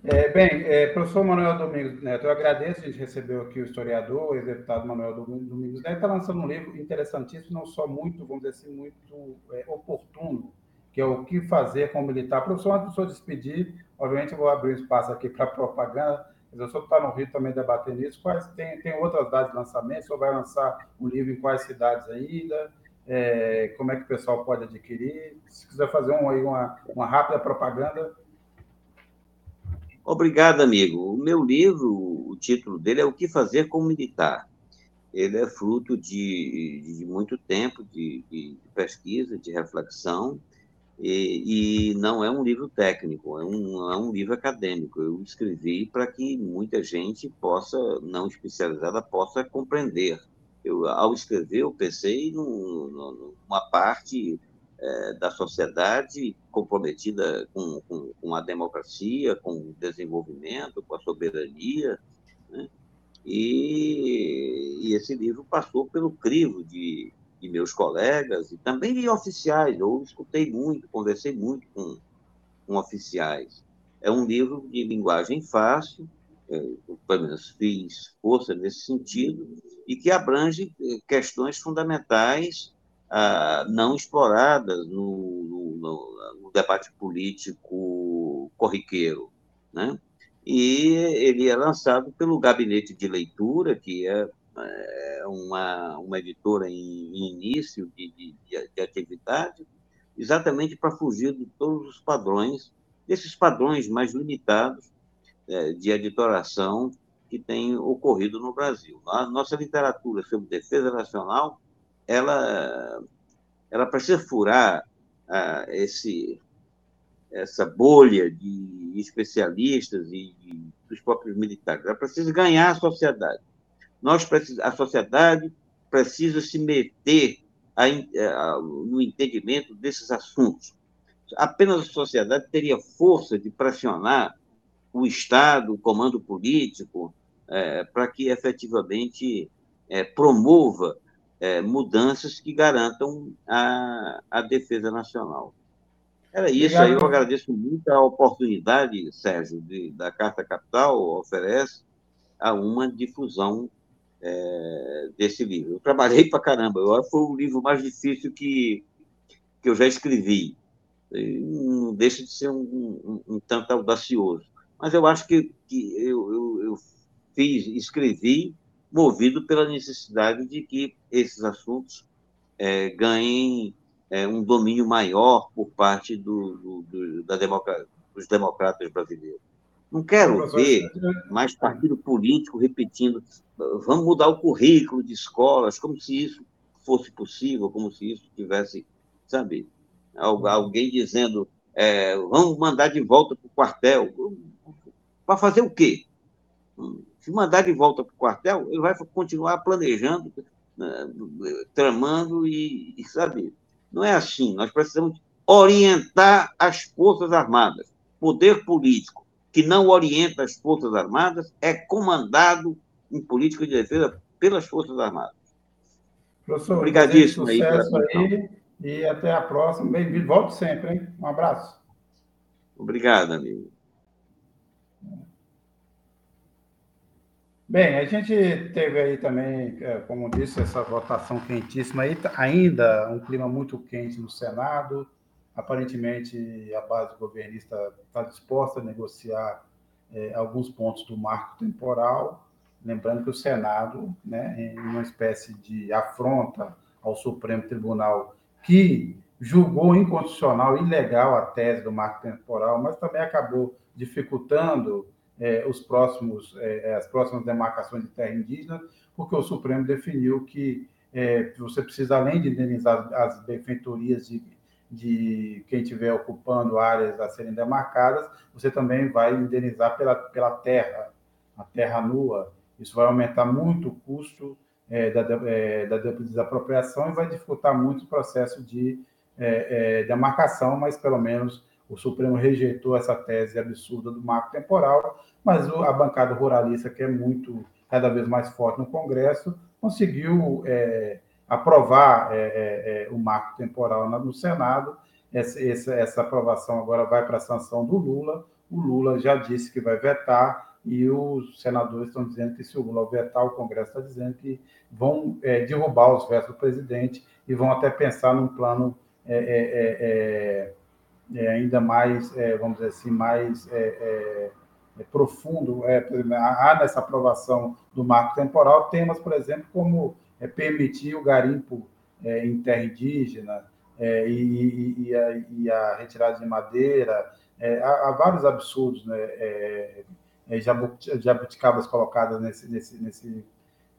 É, bem, é, professor Manuel Domingos Neto, eu agradeço, a gente recebeu aqui o historiador, o ex-deputado Manuel Domingos Neto, está lançando um livro interessantíssimo, não só muito, vamos dizer assim, muito é, oportuno, que é o que fazer com o militar. Professor, antes de senhor despedir, obviamente eu vou abrir um espaço aqui para propaganda, mas o senhor está no Rio também debatendo isso, quais tem, tem outras datas de lançamento, o senhor vai lançar um livro em quais cidades ainda, é, como é que o pessoal pode adquirir, se quiser fazer um, aí uma, uma rápida propaganda, Obrigado, amigo. O meu livro, o título dele é O que Fazer com o Militar. Ele é fruto de, de muito tempo de, de, pesquisa, de reflexão, e, e, não é um livro técnico, é um, é um livro acadêmico. Eu escrevi para que muita gente possa, não especializada, possa compreender. Eu, ao escrever, eu pensei numa parte é, da sociedade comprometida com, com, com, a democracia, com o desenvolvimento, com a soberania. Né? E, e, esse livro passou pelo crivo de, de, meus colegas e também de oficiais. Eu escutei muito, conversei muito com, com oficiais. É um livro de linguagem fácil, é, pelo menos fiz força nesse sentido, e que abrange é, questões fundamentais ah, não exploradas no, no, no, debate político corriqueiro. Né? E ele é lançado pelo Gabinete de Leitura, que é uma, uma editora em, em início de, de, de atividade, exatamente para fugir de todos os padrões, desses padrões mais limitados é, de editoração que tem ocorrido no Brasil. A nossa literatura sobre defesa nacional ela, ela precisa furar ah, esse, essa bolha de especialistas e dos próprios militares. Ela precisa ganhar a sociedade. Nós a sociedade precisa se meter a, a, no entendimento desses assuntos. Apenas a sociedade teria força de pressionar o Estado, o comando político, é, para que efetivamente é, promova é, mudanças que garantam a, a defesa nacional. Era isso Obrigado. aí, eu agradeço muito a oportunidade, Sérgio, de, da Carta Capital oferece a uma difusão é, desse livro. Eu trabalhei para caramba, eu, foi o livro mais difícil que, que eu já escrevi. Não deixa de ser um, um, um tanto audacioso. Mas eu acho que, que eu, eu, eu fiz, escrevi movido pela necessidade de que esses assuntos é, ganhem é, um domínio maior por parte do, do, do, da democracia, dos democratas brasileiros. Não quero ver mais partido político repetindo vamos mudar o currículo de escolas, como se isso fosse possível, como se isso tivesse, sabe, alguém dizendo é, vamos mandar de volta para o quartel. Para fazer o quê? Se mandar de volta para o quartel, ele vai continuar planejando, né, tramando e, e, sabe? Não é assim. Nós precisamos orientar as Forças Armadas. Poder político que não orienta as Forças Armadas é comandado em política de defesa pelas Forças Armadas. Professor, Obrigadíssimo aí, aí e até a próxima. Bem-vindo. Volte sempre, hein? Um abraço. Obrigado, amigo. Bem, a gente teve aí também, é, como disse, essa votação quentíssima aí, tá ainda um clima muito quente no Senado. Aparentemente, a base governista está disposta a negociar é, alguns pontos do marco temporal. Lembrando que o Senado, né, em uma espécie de afronta ao Supremo Tribunal, que julgou inconstitucional, ilegal a tese do marco temporal, mas também acabou dificultando é, os próximos, é, as próximas demarcações de terra indígena, porque o Supremo definiu que você precisa, além de indenizar as benfeitorias de, de quem estiver ocupando áreas a serem demarcadas, você também vai indenizar pela, pela terra, a terra nua. Isso vai aumentar muito o custo é, da, é, da desapropriação e vai dificultar muito o processo de é, é, demarcação, mas pelo menos o Supremo rejeitou essa tese absurda do marco temporal, mas a bancada ruralista, que é muito, cada vez mais forte no Congresso, conseguiu é, aprovar é, é, é o marco temporal no Senado. Essa, essa, essa aprovação agora vai para a sanção do Lula. O Lula já disse que vai vetar, e os senadores estão dizendo que se o Lula vetar, o Congresso está dizendo que vão é, derrubar os vetos do presidente e vão até pensar num plano é, é, ainda mais, vamos dizer assim, mais profundo. há nessa aprovação do marco temporal temas, por exemplo, como permitir o garimpo em terra indígena e, e, e, a, e, a, retirada de madeira. Há, há, vários absurdos, né? jabuticabas colocadas nesse, nesse, nesse,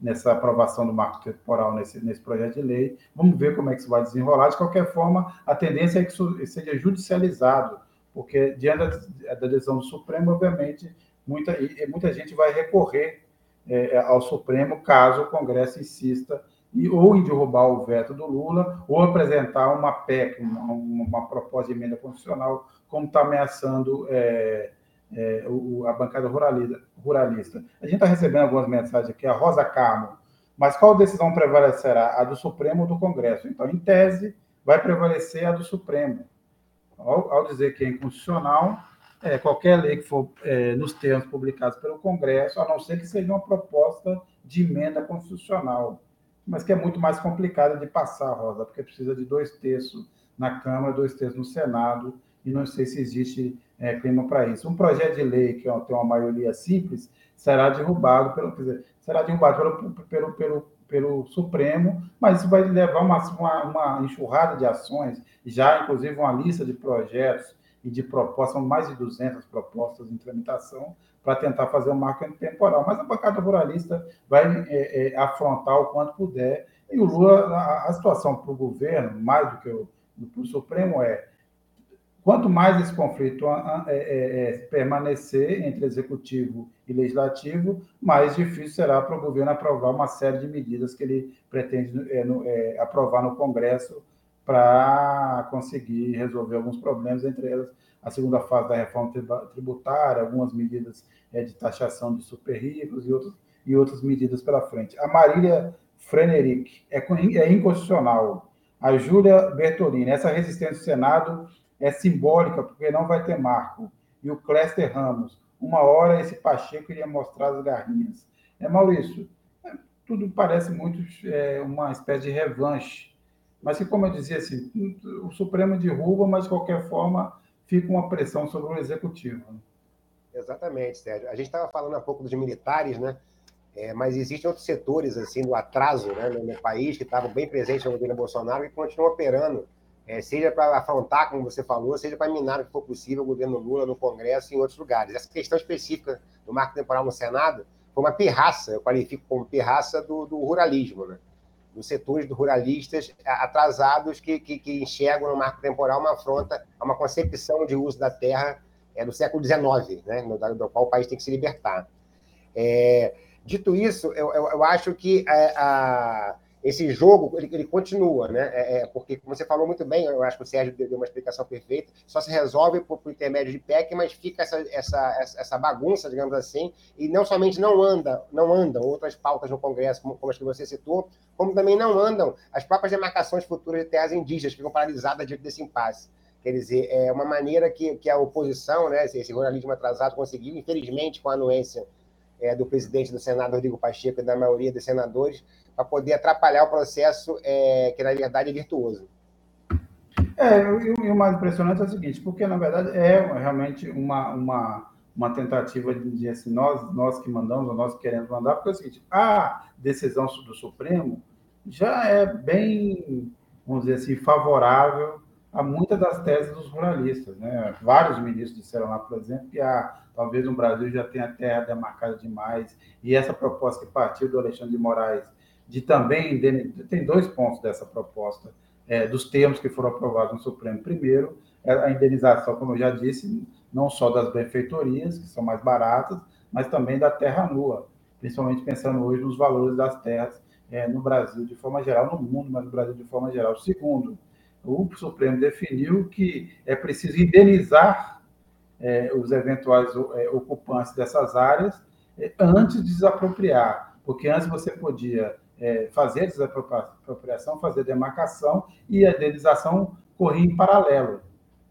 nessa aprovação do marco temporal nesse, nesse projeto de lei. Vamos ver como é que isso vai desenrolar. De qualquer forma, a tendência é que isso seja judicializado, porque diante da, da decisão do Supremo, obviamente, muita, muita gente vai recorrer é, ao Supremo caso o Congresso insista e, ou em derrubar o veto do Lula, ou apresentar uma PEC, uma, uma proposta de emenda constitucional, como está ameaçando é, é, o, a bancada ruralista, ruralista. A gente está recebendo algumas mensagens aqui, a Rosa Carmo, mas qual decisão prevalecerá? A do Supremo ou do Congresso? Então, em tese, vai prevalecer a do Supremo. Ao, ao dizer que é inconstitucional, é, qualquer lei que for é, nos termos publicados pelo Congresso, a não ser que seja uma proposta de emenda constitucional, mas que é muito mais complicada de passar, Rosa, porque precisa de dois terços na Câmara, dois terços no Senado, e não sei se existe é, clima para isso. Um projeto de lei que tem uma maioria simples será derrubado pelo, dizer, será derrubado pelo, pelo, pelo, pelo Supremo, mas isso vai levar uma, uma, uma enxurrada de ações, já inclusive uma lista de projetos e de propostas, são mais de 200 propostas em tramitação, para tentar fazer um marco temporal. Mas a bancada ruralista vai é, é, afrontar o quanto puder. E o Lula, a, a situação para o governo, mais do que o, o Supremo, é Quanto mais esse conflito é, é, é, permanecer entre executivo e legislativo, mais difícil será para o governo aprovar uma série de medidas que ele pretende no, aprovar no Congresso para conseguir resolver alguns problemas, entre elas a segunda fase da reforma tributária, algumas medidas é, de taxação de super ricos e, outros, e outras medidas pela frente. A Marília Frenerick é, é inconstitucional. A Júlia Bertolini, essa resistência do Senado é simbólica, porque não vai ter marco. E o Cléster Ramos, uma hora esse Pacheco iria mostrar as garrinhas. É, Maurício, é, tudo parece muito é, uma espécie de revanche. Mas que, como eu dizia, assim, o Supremo derruba, mas de qualquer forma fica uma pressão sobre o Executivo. Exatamente, Sérgio. A gente estava falando há pouco dos militares, né? É, mas existem outros setores assim do atraso né, no, país que estavam bem presentes no governo Bolsonaro e continuam operando é, seja para afrontar, como você falou, seja para minar o que for possível o governo Lula no Congresso e em outros lugares. Essa questão específica do marco temporal no Senado foi uma pirraça, eu qualifico como pirraça do, do ruralismo, né? Dos setores do ruralistas atrasados que, que, que, enxergam no marco temporal uma afronta a uma concepção de uso da terra é, do século XIX, né? no, do qual o país tem que se libertar. É, dito isso, eu, eu, eu acho que é, a, a esse jogo ele, ele continua, né? É, é, porque, como você falou muito bem, eu acho que o Sérgio deu uma explicação perfeita, só se resolve por, por intermédio de PEC, mas fica essa, essa, essa bagunça, digamos assim, e não somente não anda, não andam outras pautas no Congresso, como, como as que você citou, como também não andam as próprias demarcações futuras de terras indígenas, que ficam paralisadas diante desse impasse. Quer dizer, é uma maneira que, que a oposição, né, esse, ruralismo atrasado conseguiu, infelizmente, com a anuência é, do presidente do Senado, Rodrigo Pacheco, e da maioria dos senadores, para poder atrapalhar o processo é, que, na verdade, é virtuoso. É, e o mais impressionante é o seguinte, porque, na verdade, é realmente uma, uma, uma tentativa de assim, nós, nós que mandamos, ou nós que queremos mandar, porque é o seguinte, a decisão do Supremo já é bem, vamos dizer assim, favorável a muitas das teses dos ruralistas. Né? Vários ministros disseram lá, por exemplo, que ah, talvez no Brasil já tenha terra demarcada demais, e essa proposta que partiu do Alexandre de Moraes de também tem dois pontos dessa proposta, é, dos termos que foram aprovados no Supremo. Primeiro, é a indenização, como eu já disse, não só das benfeitorias, que são mais baratas, mas também da terra nua, principalmente pensando hoje nos valores das terras é, no Brasil de forma geral, no mundo, mas no Brasil de forma geral. Segundo, o Supremo definiu que é preciso indenizar é, os eventuais é, ocupantes dessas áreas é, antes de desapropriar, porque antes você podia é, fazer desapropriação, fazer demarcação e a indenização corria em paralelo.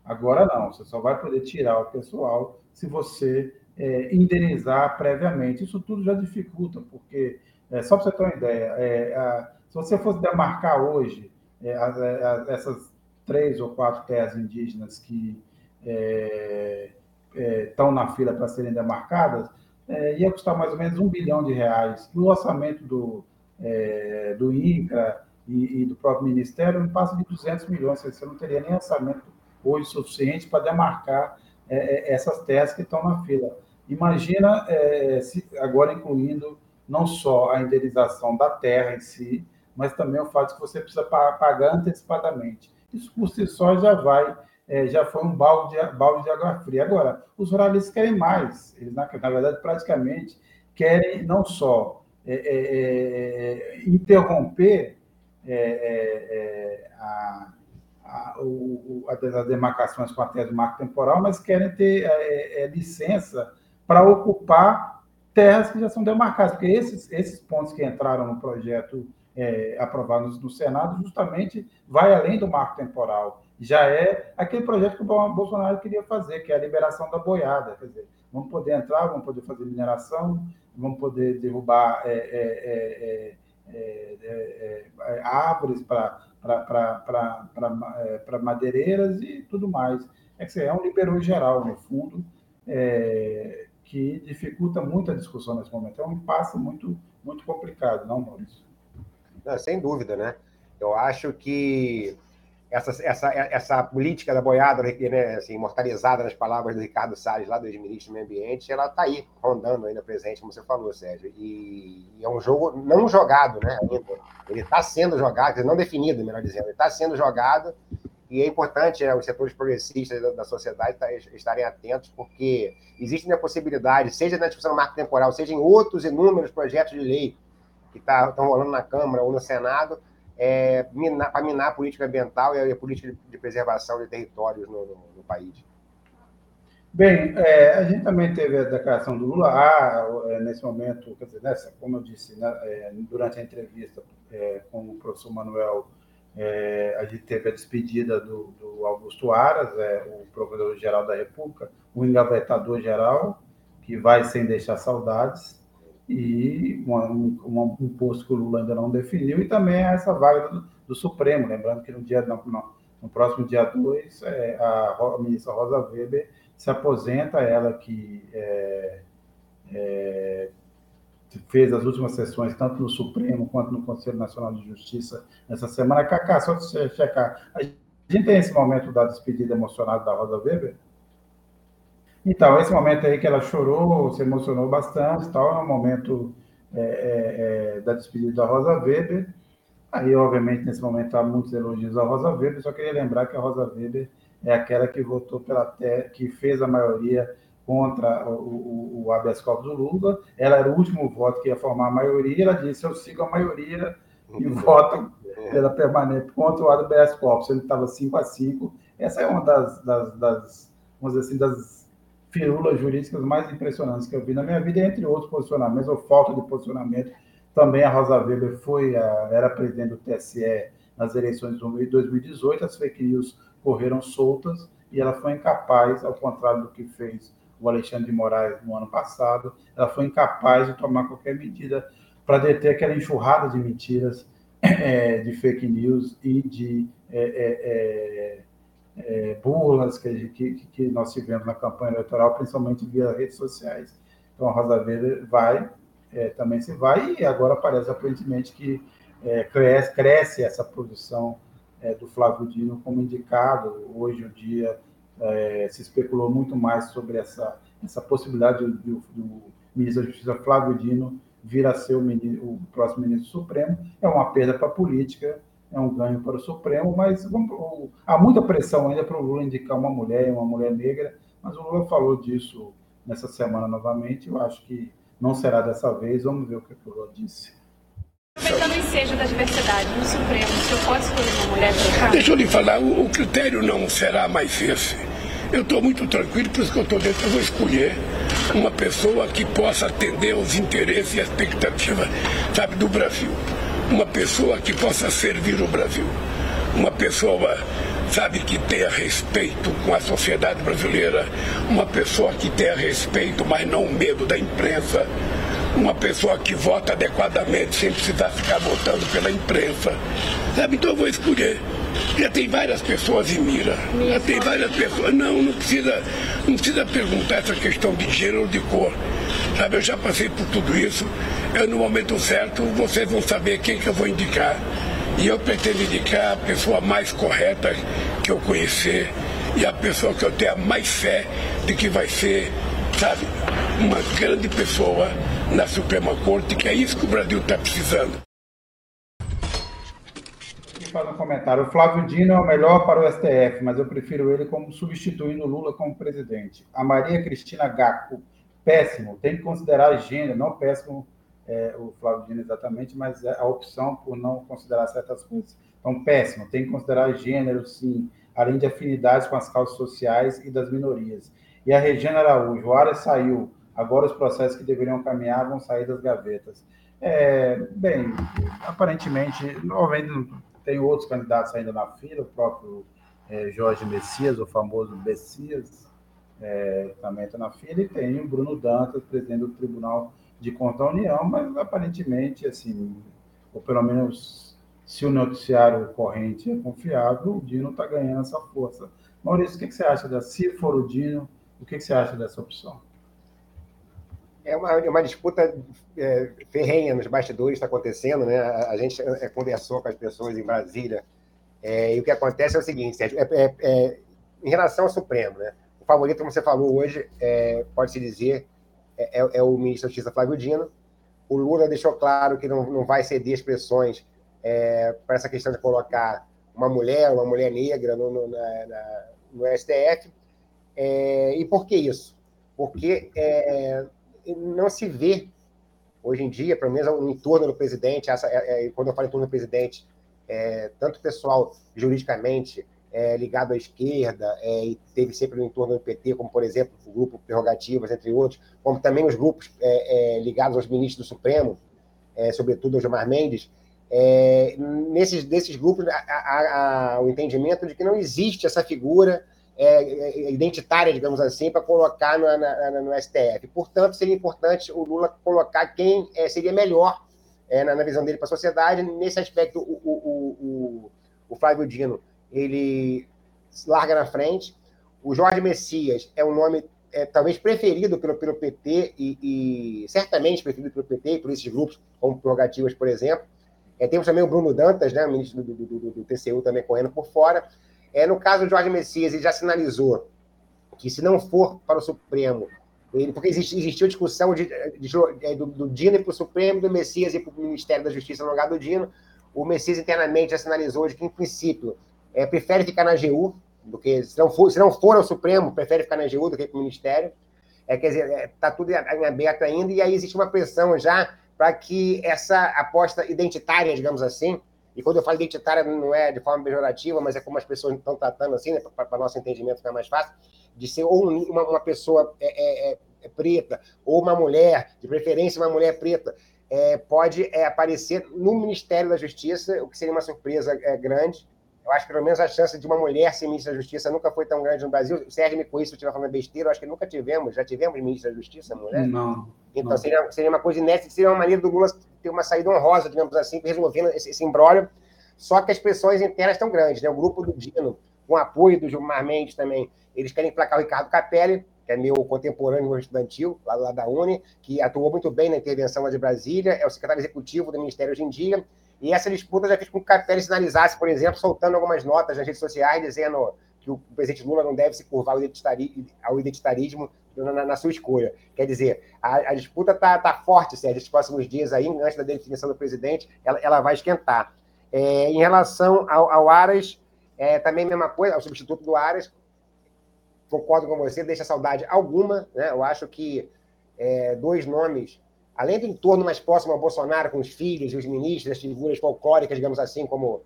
Agora não, você só vai poder tirar o pessoal se você é, indenizar previamente. Isso tudo já dificulta, porque, é, só para você ter uma ideia, a, se você fosse demarcar hoje é, a, a, essas três ou quatro terras indígenas que é, é, estão na fila para serem demarcadas, é, ia custar mais ou menos um bilhão de reais. E o orçamento do, é, do INCRA e, e, do próprio Ministério não passa de 200 milhões. Você não teria nem orçamento hoje suficiente para demarcar é, essas terras que estão na fila. Imagina, se, agora incluindo não só a indenização da terra em si, mas também o fato de que você precisa pagar antecipadamente. Isso por si só já vai, é, já foi um balde de, balde de água fria. Agora, os ruralistas querem mais. Eles, na, na verdade, praticamente querem não só é, é, é interromper é, é, a, a, o, as demarcações com a tese de marco temporal, mas querem ter licença para ocupar terras que já são demarcadas, porque esses, esses pontos que entraram no projeto é, aprovados no Senado, justamente vai além do marco temporal. Já é aquele projeto que o Bolsonaro queria fazer, que é a liberação da boiada. Quer dizer, vamos poder entrar, vamos poder fazer mineração, vamos poder derrubar é, é, é, é árvores para madeireiras e tudo mais. É que é um liberou geral, no fundo, que dificulta muito a discussão nesse momento. É um impasse muito, muito complicado, não, Maurício? Não, sem dúvida, né? Eu acho que essa, essa, essa política da boiada, né, assim, imortalizada nas palavras do Ricardo Salles, lá do ex-ministro do Meio Ambiente, ela está aí, rondando ainda presente, como você falou, Sérgio. E, e é um jogo não jogado, né, ainda. Ele está sendo jogado, não definido, melhor dizendo, ele está sendo jogado e é importante né, os setores progressistas da, da sociedade tá, estarem atentos, porque existe a possibilidade, seja na discussão do marco temporal, seja em outros inúmeros projetos de lei que tá, estão rolando na Câmara ou no Senado, é, para minar a política ambiental e a política de preservação de territórios no, no, no país. Bem, é, a gente também teve a declaração do Lula. Ah, é, nesse momento, quer dizer, nessa, como eu disse né, é, durante a entrevista é, com o professor Manuel, é, a gente teve a despedida do, do Augusto Aras, é, o Procurador-Geral da República, o engavetador-geral, que vai sem deixar saudades e um, um, um, posto que o Lula ainda não definiu, e também essa vaga do, do Supremo. Lembrando que no, dia, no, no próximo dia 2, é, a, a, ministra Rosa Weber se aposenta, ela que é, é, fez as últimas sessões, tanto no Supremo quanto no Conselho Nacional de Justiça, nessa semana. Cacá, só checar. A gente tem esse momento da despedida emocionada da Rosa Weber? Então, esse momento aí que ela chorou, se emocionou bastante, tal, é um momento é, é, é, da despedida da Rosa Weber. Aí, obviamente, nesse momento há muitos elogios à Rosa Weber, só queria lembrar que a Rosa Weber é aquela que votou pela que fez a maioria contra o, o, o habeas corpus do Lula. Ela era o último voto que ia formar a maioria. Ela disse: Eu sigo a maioria e voto pela permanente contra o habeas corpus. Ele estava 5 a 5. Essa é uma das, das, das vamos dizer assim, das firulas jurídicas mais impressionantes que eu vi na minha vida, entre outros posicionamentos, ou falta de posicionamento. Também a Rosa Weber foi a, era presidente do TSE nas eleições de 2018, as fake news correram soltas e ela foi incapaz, ao contrário do que fez o Alexandre de Moraes no ano passado, ela foi incapaz de tomar qualquer medida para deter aquela enxurrada de mentiras, é, de fake news e de é, é, é, burlas que, que, que, nós tivemos na campanha eleitoral, principalmente via redes sociais. Então, a Rosa Verde vai, é, também se vai, e agora parece aparentemente que é, cresce, cresce, essa posição é, do Flávio Dino como indicado. Hoje, o dia, é, se especulou muito mais sobre essa, essa possibilidade do, do, do ministro da Justiça, Flávio Dino, vir a ser o, ministro, o próximo ministro supremo. É uma perda para a política, é um ganho para o Supremo, mas vamos, há muita pressão ainda para o Lula indicar uma mulher, uma mulher negra, mas o Lula falou disso nessa semana novamente, eu acho que não será dessa vez, vamos ver o que o Lula disse. Aproveitando o ensejo da diversidade no Supremo, o senhor pode escolher uma mulher para Deixa eu lhe falar, o, o critério não será mais esse. Eu estou muito tranquilo, por isso que eu estou dentro, eu vou escolher uma pessoa que possa atender aos interesses e expectativas, sabe, do Brasil. Uma pessoa que possa servir o Brasil. Uma pessoa, sabe, que tenha respeito com a sociedade brasileira. Uma pessoa que tenha respeito, mas não medo da imprensa uma pessoa que vota adequadamente sem precisar ficar votando pela imprensa. Sabe? Então eu vou escolher. Já tem várias pessoas em mira. Já tem várias pessoas. Não, não precisa, não precisa perguntar essa questão de gênero ou de cor. Sabe, eu já passei por tudo isso. Eu, no momento certo, vocês vão saber quem que eu vou indicar. E eu pretendo indicar a pessoa mais correta que eu conhecer e a pessoa que eu tenha mais fé de que vai ser, sabe, uma grande pessoa na Suprema Corte, que é isso que o Brasil está precisando. Fazer um comentário. O Flávio Dino é o melhor para o STF, mas eu prefiro ele como substituindo Lula como presidente. A Maria Cristina Gaco, péssimo. Tem que considerar gênero, não péssimo é, o Flávio Dino exatamente, mas é a opção por não considerar certas coisas. Então, péssimo. Tem que considerar gênero, sim, além de afinidades com as causas sociais e das minorias. E a Regina Araújo, o Aras saiu Agora os processos que deveriam caminhar vão sair das gavetas. É, bem, aparentemente, tem outros candidatos ainda na fila, o próprio é, Jorge Messias, o famoso Messias, é, também está na fila, e tem o Bruno Dantas, presidente do Tribunal de Contas da União, mas aparentemente, assim, ou pelo menos se o noticiário corrente é confiável, o Dino está ganhando essa força. Maurício, o que, que você acha dessa? Se for o Dino, o que, que você acha dessa opção? é uma, é uma disputa é, ferrenha nos bastidores, está acontecendo, né? A, a gente é, conversou com as pessoas em Brasília, é, e o que acontece é o seguinte, Sérgio, é, é, em relação ao Supremo, né? Favorito, como você falou hoje, pode-se dizer, é, o ministro da Justiça Flávio Dino. O Lula deixou claro que não, não vai ceder expressões para essa questão de colocar uma mulher, uma mulher negra no, no, na, na, no STF. e por que isso? Porque não se vê hoje em dia, pelo menos no entorno do presidente, essa, é, é, quando eu falo em torno do presidente, é, tanto pessoal juridicamente é, ligado à esquerda, é, e teve sempre no entorno do PT, como, por exemplo, o grupo Prerrogativas, entre outros, como também os grupos é, ligados aos ministros do Supremo, sobretudo ao Gilmar Mendes, nesses desses grupos, há, há o entendimento de que não existe essa figura é, é, identitária, digamos assim, para colocar no, na, no, STF. Portanto, seria importante o Lula colocar quem é, seria melhor, é, na, na, visão dele, para a sociedade. Nesse aspecto, o, o, o, o, Flávio Dino ele larga na frente. O Jorge Messias é um nome é, talvez preferido pelo, pelo PT e, e, certamente preferido pelo PT e por esses grupos, como Prerrogativas, por exemplo. É, temos também o Bruno Dantas, né, ministro do, do, do, do TCU, também correndo por fora. É, no caso do Jorge Messias, ele já sinalizou que se não for para o Supremo, ele, porque existe, existiu discussão de, de, de, do, do Dino para o Supremo, do Messias ir para o Ministério da Justiça no lugar do Dino. O Messias internamente já sinalizou de que, em princípio, é, prefere ficar na AGU, do que, se não, for, se não for ao Supremo, prefere ficar na AGU do que para o Ministério. É, quer dizer, está é, tudo em aberto ainda, e aí existe uma pressão já para que essa aposta identitária, digamos assim, e quando eu falo identitária, não é de forma pejorativa, mas é como as pessoas estão tratando assim, né, para nosso entendimento ficar mais fácil, de ser ou uma, uma pessoa é, é, é, preta, ou uma mulher, de preferência uma mulher preta, é, pode é, aparecer no Ministério da Justiça, o que seria uma surpresa é, grande. Eu acho que pelo menos a chance de uma mulher ser ministra da Justiça nunca foi tão grande no Brasil. O Sérgio me conhece se eu estiver falando besteira, eu acho que nunca tivemos. Já tivemos ministra da Justiça, mulher? Não. Então, Seria, seria uma coisa inédita, seria uma maneira do Lula ter uma saída honrosa, digamos assim, resolvendo esse, esse imbróglio. Só que as pressões internas estão grandes. Né? O grupo do Dino, com apoio do Gilmar Mendes também, eles querem emplacar o Ricardo Capelli, que é meu contemporâneo estudantil, lá, lá da Uni, que atuou muito bem na intervenção lá de Brasília, é o secretário executivo do Ministério hoje em dia. E essa disputa já fez com que o Capelli sinalizasse, por exemplo, soltando algumas notas nas redes sociais, dizendo que o presidente Lula não deve se curvar ao identitarismo na, na, sua escolha. Quer dizer, a, a disputa está tá forte, Sérgio, nos próximos dias aí, antes da definição do presidente, ela, ela vai esquentar. É, em relação ao, ao Aras, é, também a mesma coisa, o substituto do Aras, concordo com você, deixa saudade alguma, né? Eu acho que é, dois nomes além do entorno mais próximo ao Bolsonaro, com os filhos e os ministros, as figuras folclóricas, digamos assim, como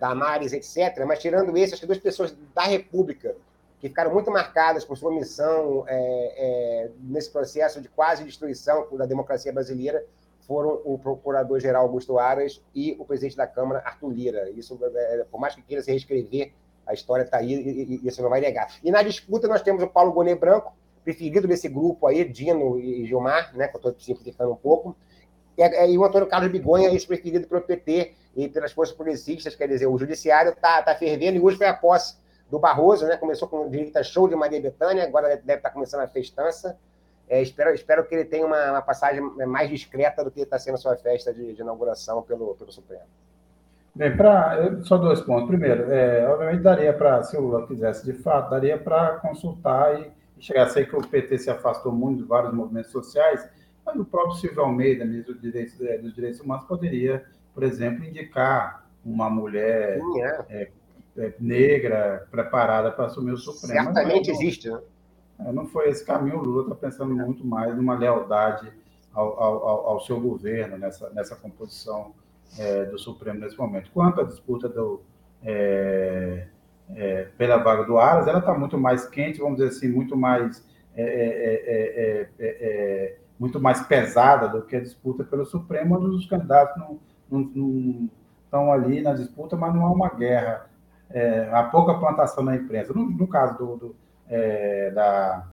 Damares, etc., mas tirando esse, acho que duas pessoas da República que ficaram muito marcadas por sua missão é, é, nesse processo de quase destruição da democracia brasileira foram o procurador-geral Augusto Aras e o presidente da Câmara, Arthur Lira. Isso, é, por mais que queira se reescrever, a história está aí e, e, isso não vai negar. E na disputa nós temos o Paulo Gonet Branco, preferido desse grupo aí, Dino e Gilmar, né, que eu estou simplificando um pouco, e, e o Antônio Carlos Bigonha, ex-preferido pelo PT e pelas forças progressistas, quer dizer, o judiciário está tá fervendo e hoje foi a posse do Barroso, né? Começou com o direito show de Maria Bethânia, agora deve estar tá começando a festança. É, espero, espero que ele tenha uma, uma, passagem mais discreta do que está sendo a sua festa de, de, inauguração pelo, pelo Supremo. Bem, pra, só dois pontos. Primeiro, é, obviamente daria para, se o Lula quisesse de fato, daria para consultar e chegar. Sei que o PT se afastou muito de vários movimentos sociais, mas o próprio Silvio Almeida, ministro dos Direitos, é, dos Direitos Humanos, poderia, por exemplo, indicar uma mulher Sim, é. É, é, negra preparada para assumir o Supremo. Certamente não, existe, né? É, não foi esse caminho. O Lula está pensando muito mais numa lealdade ao, ao, ao, seu governo nessa, nessa composição é, do Supremo nesse momento. Quanto à disputa do, é, é, pela vaga do Aras, ela está muito mais quente, vamos dizer assim, muito mais é, muito mais pesada do que a disputa pelo Supremo, onde os candidatos não, não, não estão ali na disputa, mas não há uma guerra é, há pouca plantação na imprensa. No, no caso do, do é, da,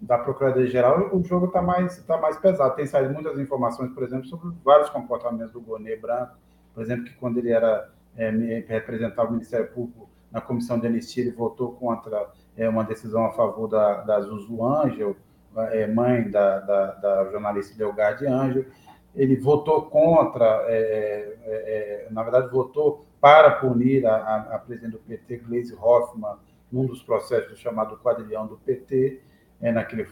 da Procuradoria-Geral, o jogo está mais, tá mais pesado. Tem saído muitas informações, por exemplo, sobre vários comportamentos do Gonê Branco, por exemplo, que quando ele era é, representar o Ministério Público na comissão de anistia, ele votou contra é, uma decisão a favor da, da Zuzu Ângel, é, mãe da, da, da jornalista Delgade Ângel. Ele votou contra, é, é, é, na verdade, votou para punir a, a, a presidente do PT, Gleisi Hoffmann, num dos processos chamado quadrilhão do PT, é, naquele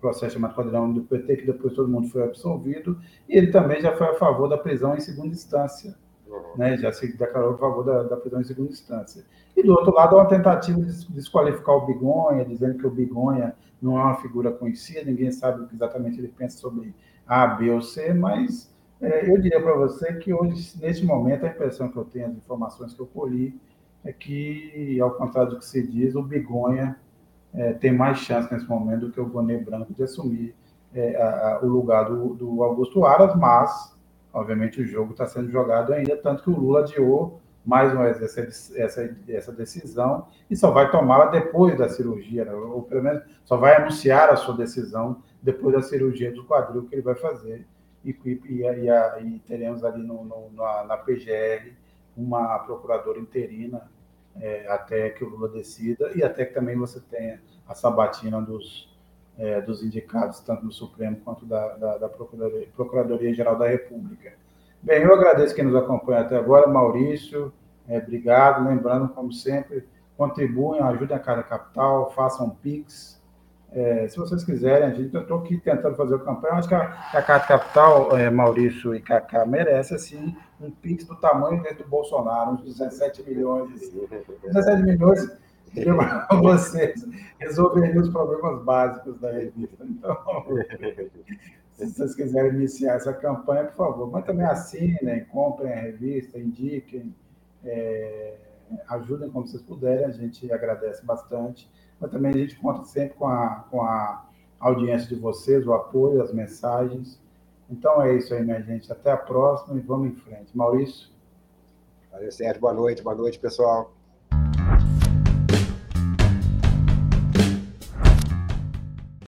processo chamado quadrilhão do PT, que depois todo mundo foi absolvido, e ele também já foi a favor da prisão em segunda instância. Né, já se declarou a favor da, da, prisão em segunda instância. E do outro lado, há uma tentativa de desqualificar o Bigonha, dizendo que o Bigonha não é uma figura conhecida, ninguém sabe o que exatamente ele pensa sobre A, B ou C, mas é, eu diria para você que hoje, nesse momento, a impressão que eu tenho, as informações que eu colhi, é que, ao contrário do que se diz, o Bigonha é, tem mais chance nesse momento do que o Bonet Branco de assumir é, a, a, o lugar do, do, Augusto Aras, mas, obviamente, o jogo está sendo jogado ainda, tanto que o Lula adiou mais uma vez essa, essa, essa decisão e só vai tomá-la depois da cirurgia, né? ou pelo menos só vai anunciar a sua decisão depois da cirurgia do quadril que ele vai fazer e, e, e, e teremos ali no, no, na, na, PGR uma procuradora interina é, até que o Lula decida e até que também você tenha a sabatina dos, é, dos indicados, tanto no Supremo quanto da, da, da Procuradoria-Geral Procuradoria da República. Bem, eu agradeço quem nos acompanha até agora, Maurício, é, obrigado. Lembrando, como sempre, contribuem, ajudem a Cara Capital, façam PIX, é, se vocês quiserem, a gente, eu estou aqui tentando fazer o campanha, acho que a, a Carta Capital, é, Maurício e Cacá, merece, assim, um PIX do tamanho do Bolsonaro, uns 17 milhões. 17 milhões para vocês resolveriam os problemas básicos da revista. Então, se vocês quiserem iniciar essa campanha, por favor. Mas também assinem, comprem a revista, indiquem, é, ajudem como vocês puderem, a gente agradece bastante mas também a gente conta sempre com a, com a audiência de vocês, o apoio, as mensagens. Então é isso aí, minha gente. Até a próxima e vamos em frente. Maurício. Valeu, Sérgio. Boa noite, boa noite, pessoal.